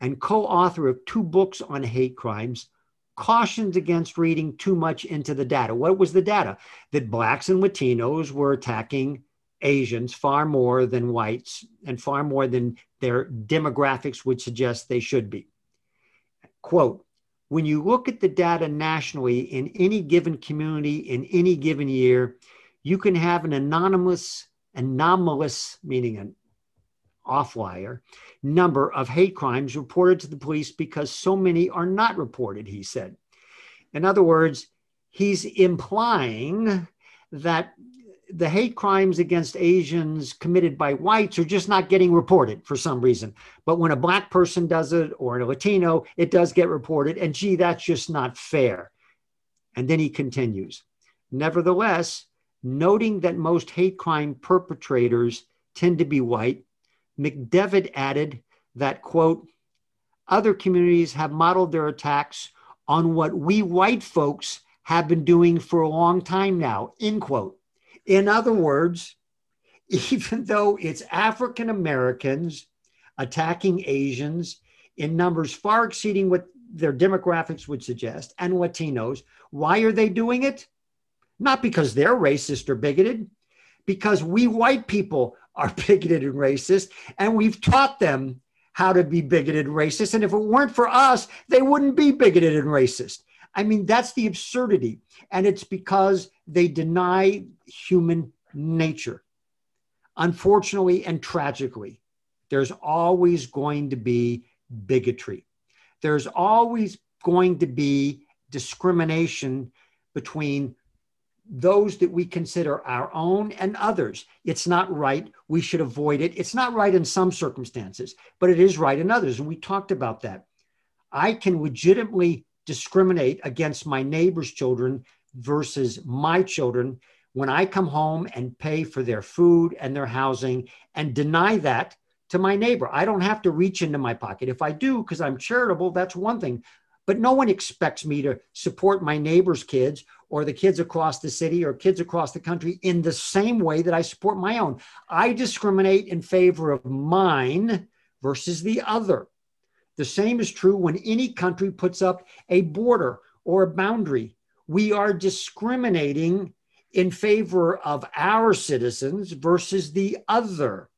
and co author of two books on hate crimes, cautioned against reading too much into the data. What was the data? That Blacks and Latinos were attacking Asians far more than whites and far more than their demographics would suggest they should be. Quote, when you look at the data nationally in any given community in any given year, you can have an anonymous, anomalous, meaning an offlier, number of hate crimes reported to the police because so many are not reported, he said. In other words, he's implying that the hate crimes against Asians committed by whites are just not getting reported for some reason. But when a black person does it or a Latino, it does get reported. And gee, that's just not fair. And then he continues. Nevertheless, noting that most hate crime perpetrators tend to be white, McDevitt added that, quote, other communities have modeled their attacks on what we white folks have been doing for a long time now, end quote. In other words, even though it's African Americans attacking Asians in numbers far exceeding what their demographics would suggest, and Latinos, why are they doing it? Not because they're racist or bigoted, because we white people are bigoted and racist, and we've taught them how to be bigoted and racist. And if it weren't for us, they wouldn't be bigoted and racist. I mean, that's the absurdity. And it's because they deny human nature. Unfortunately and tragically, there's always going to be bigotry. There's always going to be discrimination between those that we consider our own and others. It's not right. We should avoid it. It's not right in some circumstances, but it is right in others. And we talked about that. I can legitimately discriminate against my neighbor's children versus my children when I come home and pay for their food and their housing and deny that to my neighbor. I don't have to reach into my pocket. If I do, because I'm charitable, that's one thing. But no one expects me to support my neighbor's kids or the kids across the city or kids across the country in the same way that I support my own. I discriminate in favor of mine versus the other. The same is true when any country puts up a border or a boundary. We are discriminating in favor of our citizens versus the other.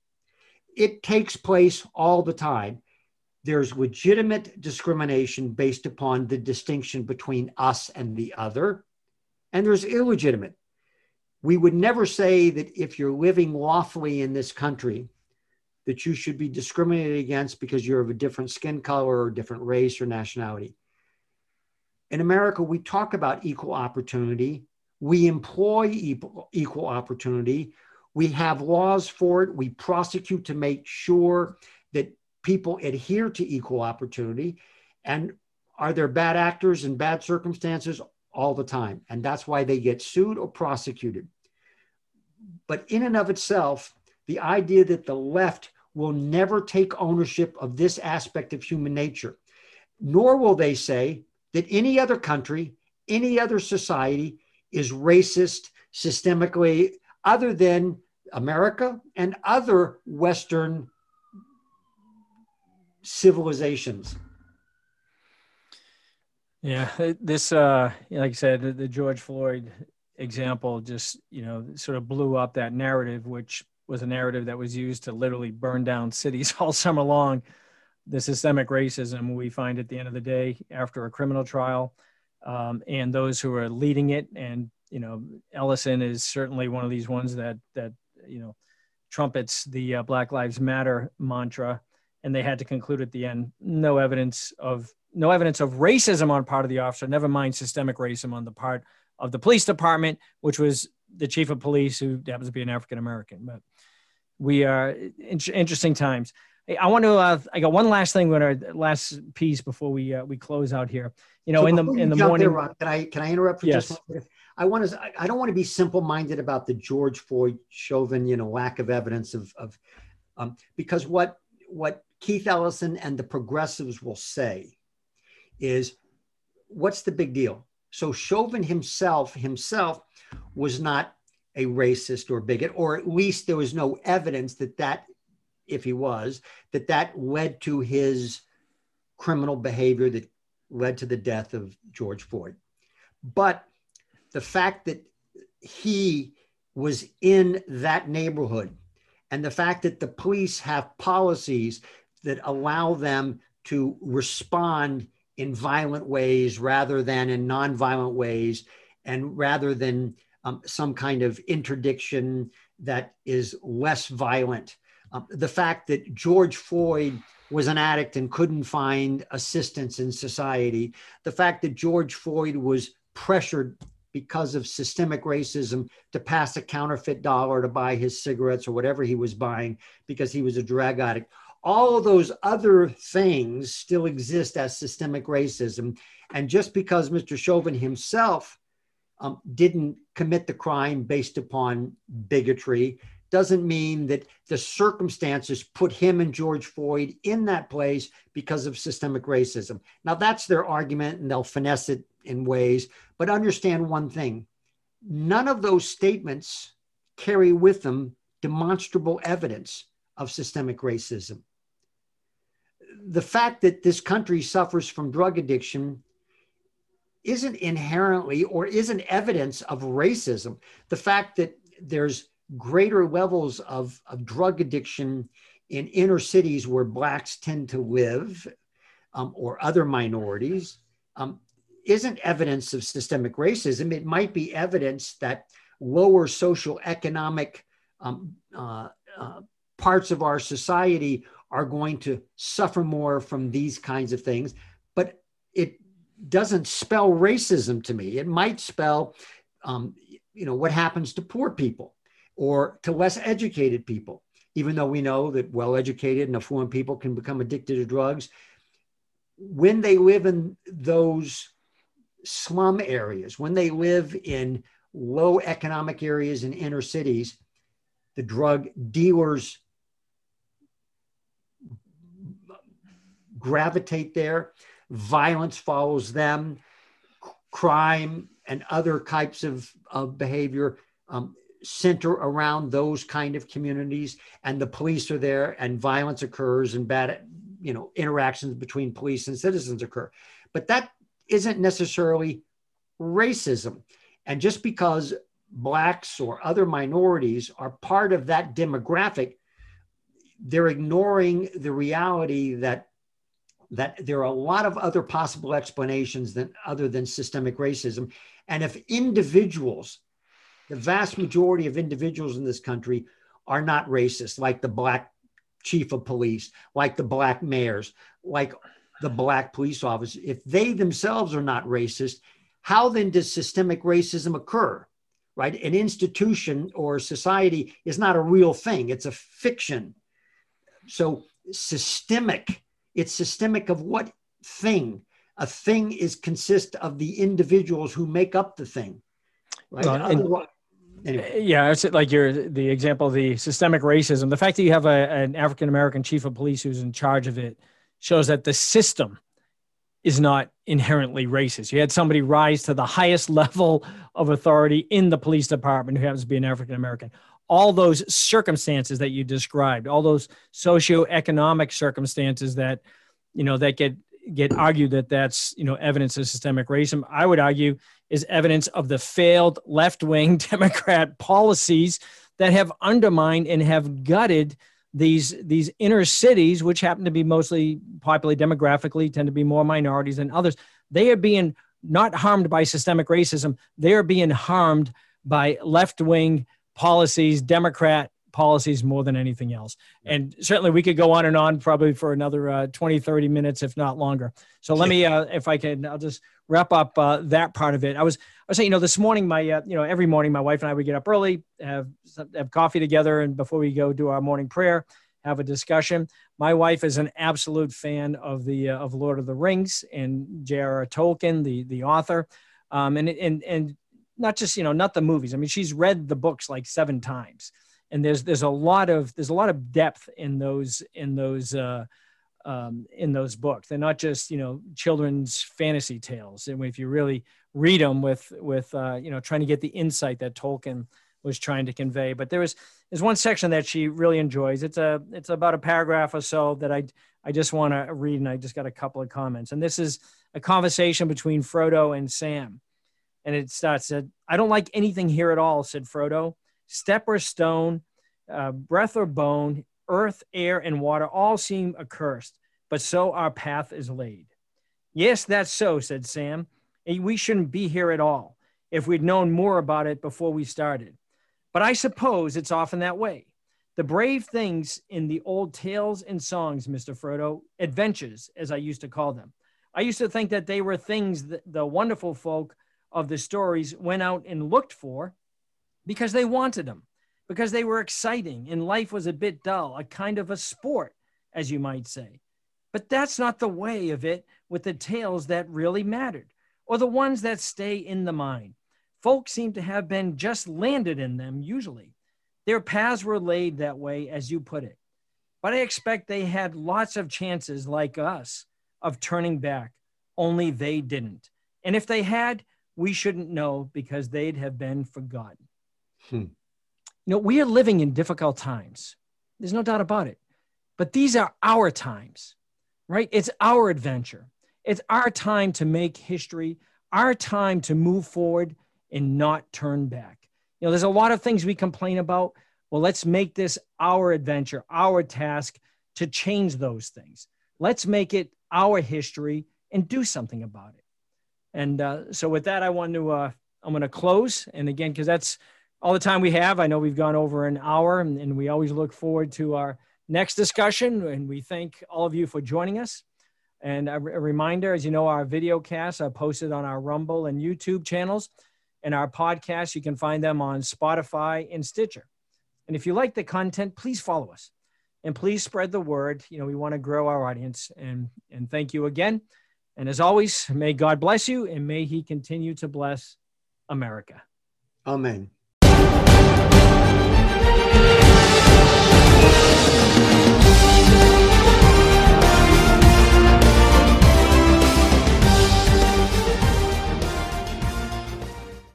It takes place all the time. There's legitimate discrimination based upon the distinction between us and the other, and there's illegitimate. We would never say that if you're living lawfully in this country, that you should be discriminated against because you're of a different skin color or different race or nationality. In America, we talk about equal opportunity. We employ equal, opportunity. We have laws for it. We prosecute to make sure that people adhere to equal opportunity. And are there bad actors in bad circumstances? All the time. And that's why they get sued or prosecuted. But in and of itself, the idea that the left will never take ownership of this aspect of human nature, nor will they say that any other country, any other society is racist systemically, other than America and other Western civilizations. Yeah, this, uh, like I said, the, the George Floyd example just, you know, sort of blew up that narrative, which was a narrative that was used to literally burn down cities all summer long. The systemic racism we find at the end of the day after a criminal trial, um, and those who are leading it. And you know, Ellison is certainly one of these ones that that you know trumpets the uh, Black Lives Matter mantra, and they had to conclude at the end no evidence of no evidence of racism on part of the officer. Never mind systemic racism on the part of the police department, which was the chief of police who happens to be an African American. But we are in- interesting times. I want to. Uh, I got one last thing. When our last piece before we uh, we close out here. You know, So in the in the morning. there, Rob, can I can I interrupt for just Yes. one second? I want to. I don't want to be simple minded about the George Floyd Chauvin, you know, lack of evidence of of um, because what what Keith Ellison and the progressives will say is, what's the big deal? So Chauvin himself himself was not a racist or bigot, or at least there was no evidence that that, if he was, that that led to his criminal behavior that led to the death of George Floyd. But the fact that he was in that neighborhood and the fact that the police have policies that allow them to respond in violent ways rather than in nonviolent ways and rather than um, some kind of interdiction that is less violent. Um, the fact that George Floyd was an addict and couldn't find assistance in society, the fact that George Floyd was pressured because of systemic racism to pass a counterfeit dollar to buy his cigarettes or whatever he was buying because he was a drug addict. All of those other things still exist as systemic racism. And just because Mr. Chauvin himself um, didn't commit the crime based upon bigotry doesn't mean that the circumstances put him and George Floyd in that place because of systemic racism. Now, that's their argument, and they'll finesse it in ways. But understand one thing none of those statements carry with them demonstrable evidence of systemic racism. The fact that this country suffers from drug addiction isn't inherently or isn't evidence of racism. The fact that there's greater levels of, of drug addiction in inner cities where blacks tend to live um, or other minorities um, isn't evidence of systemic racism. It might be evidence that lower social economic um, uh, uh, parts of our society are going to suffer more from these kinds of things. But it doesn't spell racism to me. It might spell, um, you know, what happens to poor people or to less educated people. Even though we know that well educated and affluent people can become addicted to drugs, when they live in those slum areas, when they live in low economic areas in inner cities, the drug dealers gravitate there. Violence follows them. Crime and other types of, of behavior um, center around those kind of communities. And the police are there, and violence occurs, and bad, you know, interactions between police and citizens occur. But that isn't necessarily racism. And just because blacks or other minorities are part of that demographic, they're ignoring the reality that that there are a lot of other possible explanations than other than systemic racism. And if individuals, the vast majority of individuals in this country are not racist, like the black chief of police, like the black mayors, like the black police officers, if they themselves are not racist, how then does systemic racism occur? Right? An institution or society is not a real thing, it's a fiction. So, systemic, it's systemic of what thing? A thing is consist of the individuals who make up the thing. Right? Well, and, anyway. Yeah, it's like your the example of the systemic racism. The fact that you have a, an African American chief of police who's in charge of it shows that the system is not inherently racist. You had somebody rise to the highest level of authority in the police department who happens to be an African American. All those circumstances that you described, all those socioeconomic circumstances that, you know, that get get argued that that's you know evidence of systemic racism. I would argue is evidence of the failed left wing Democrat policies that have undermined and have gutted these these inner cities, which happen to be mostly populated demographically, tend to be more minorities than others, they are being not harmed by systemic racism. They are being harmed by left wing policies, Democrat policies more than anything else. And certainly we could go on and on probably for another uh, 20, 30 minutes, if not longer. So let me, uh, if I can, I'll just wrap up uh, that part of it. I was, I was saying, you know, this morning, my, uh, you know, every morning, my wife and I would get up early, have have coffee together, and before we go do our morning prayer, have a discussion. My wife is an absolute fan of the uh, of Lord of the Rings and J.R.R. Tolkien, the the author, um, and and and not just you know not the movies. I mean, she's read the books like seven times, and there's there's a lot of there's a lot of depth in those in those. Uh, um, in those books. They're not just you know children's fantasy tales. And if you really read them with with uh, you know trying to get the insight that Tolkien was trying to convey. But there was there's one section that she really enjoys. It's a it's about a paragraph or so that I I just want to read, and I just got a couple of comments. And this is a conversation between Frodo and Sam. And it starts said, I don't like anything here at all, said Frodo. Step or stone, uh, breath or bone, earth, air, and water all seem accursed, but so our path is laid. Yes, that's so, said Sam. We shouldn't be here at all if we'd known more about it before we started. But I suppose it's often that way. The brave things in the old tales and songs, Mr. Frodo, adventures, as I used to call them. I used to think that they were things that the wonderful folk of the stories went out and looked for because they wanted them because they were exciting and life was a bit dull, a kind of a sport, as you might say. But that's not the way of it with the tales that really mattered, or the ones that stay in the mind. Folk seem to have been just landed in them, usually. Their paths were laid that way, as you put it. But I expect they had lots of chances, like us, of turning back, only they didn't. And if they had, we shouldn't know because they'd have been forgotten. Hmm. You know, we are living in difficult times. There's no doubt about it. But these are our times, right? It's our adventure. It's our time to make history, our time to move forward and not turn back. You know, there's a lot of things we complain about. Well, let's make this our adventure, our task to change those things. Let's make it our history and do something about it. And uh, so with that, I want to, uh, I'm going to close. And again, because that's all the time we have. I know we've gone over an hour and, and we always look forward to our next discussion. And we thank all of you for joining us. And a, reminder, as you know, our video casts are posted on our Rumble and YouTube channels. And our podcasts, you can find them on Spotify and Stitcher. And if you like the content, please follow us and please spread the word. You know, we want to grow our audience. And, and thank you again. And as always, may God bless you and may he continue to bless America. Amen.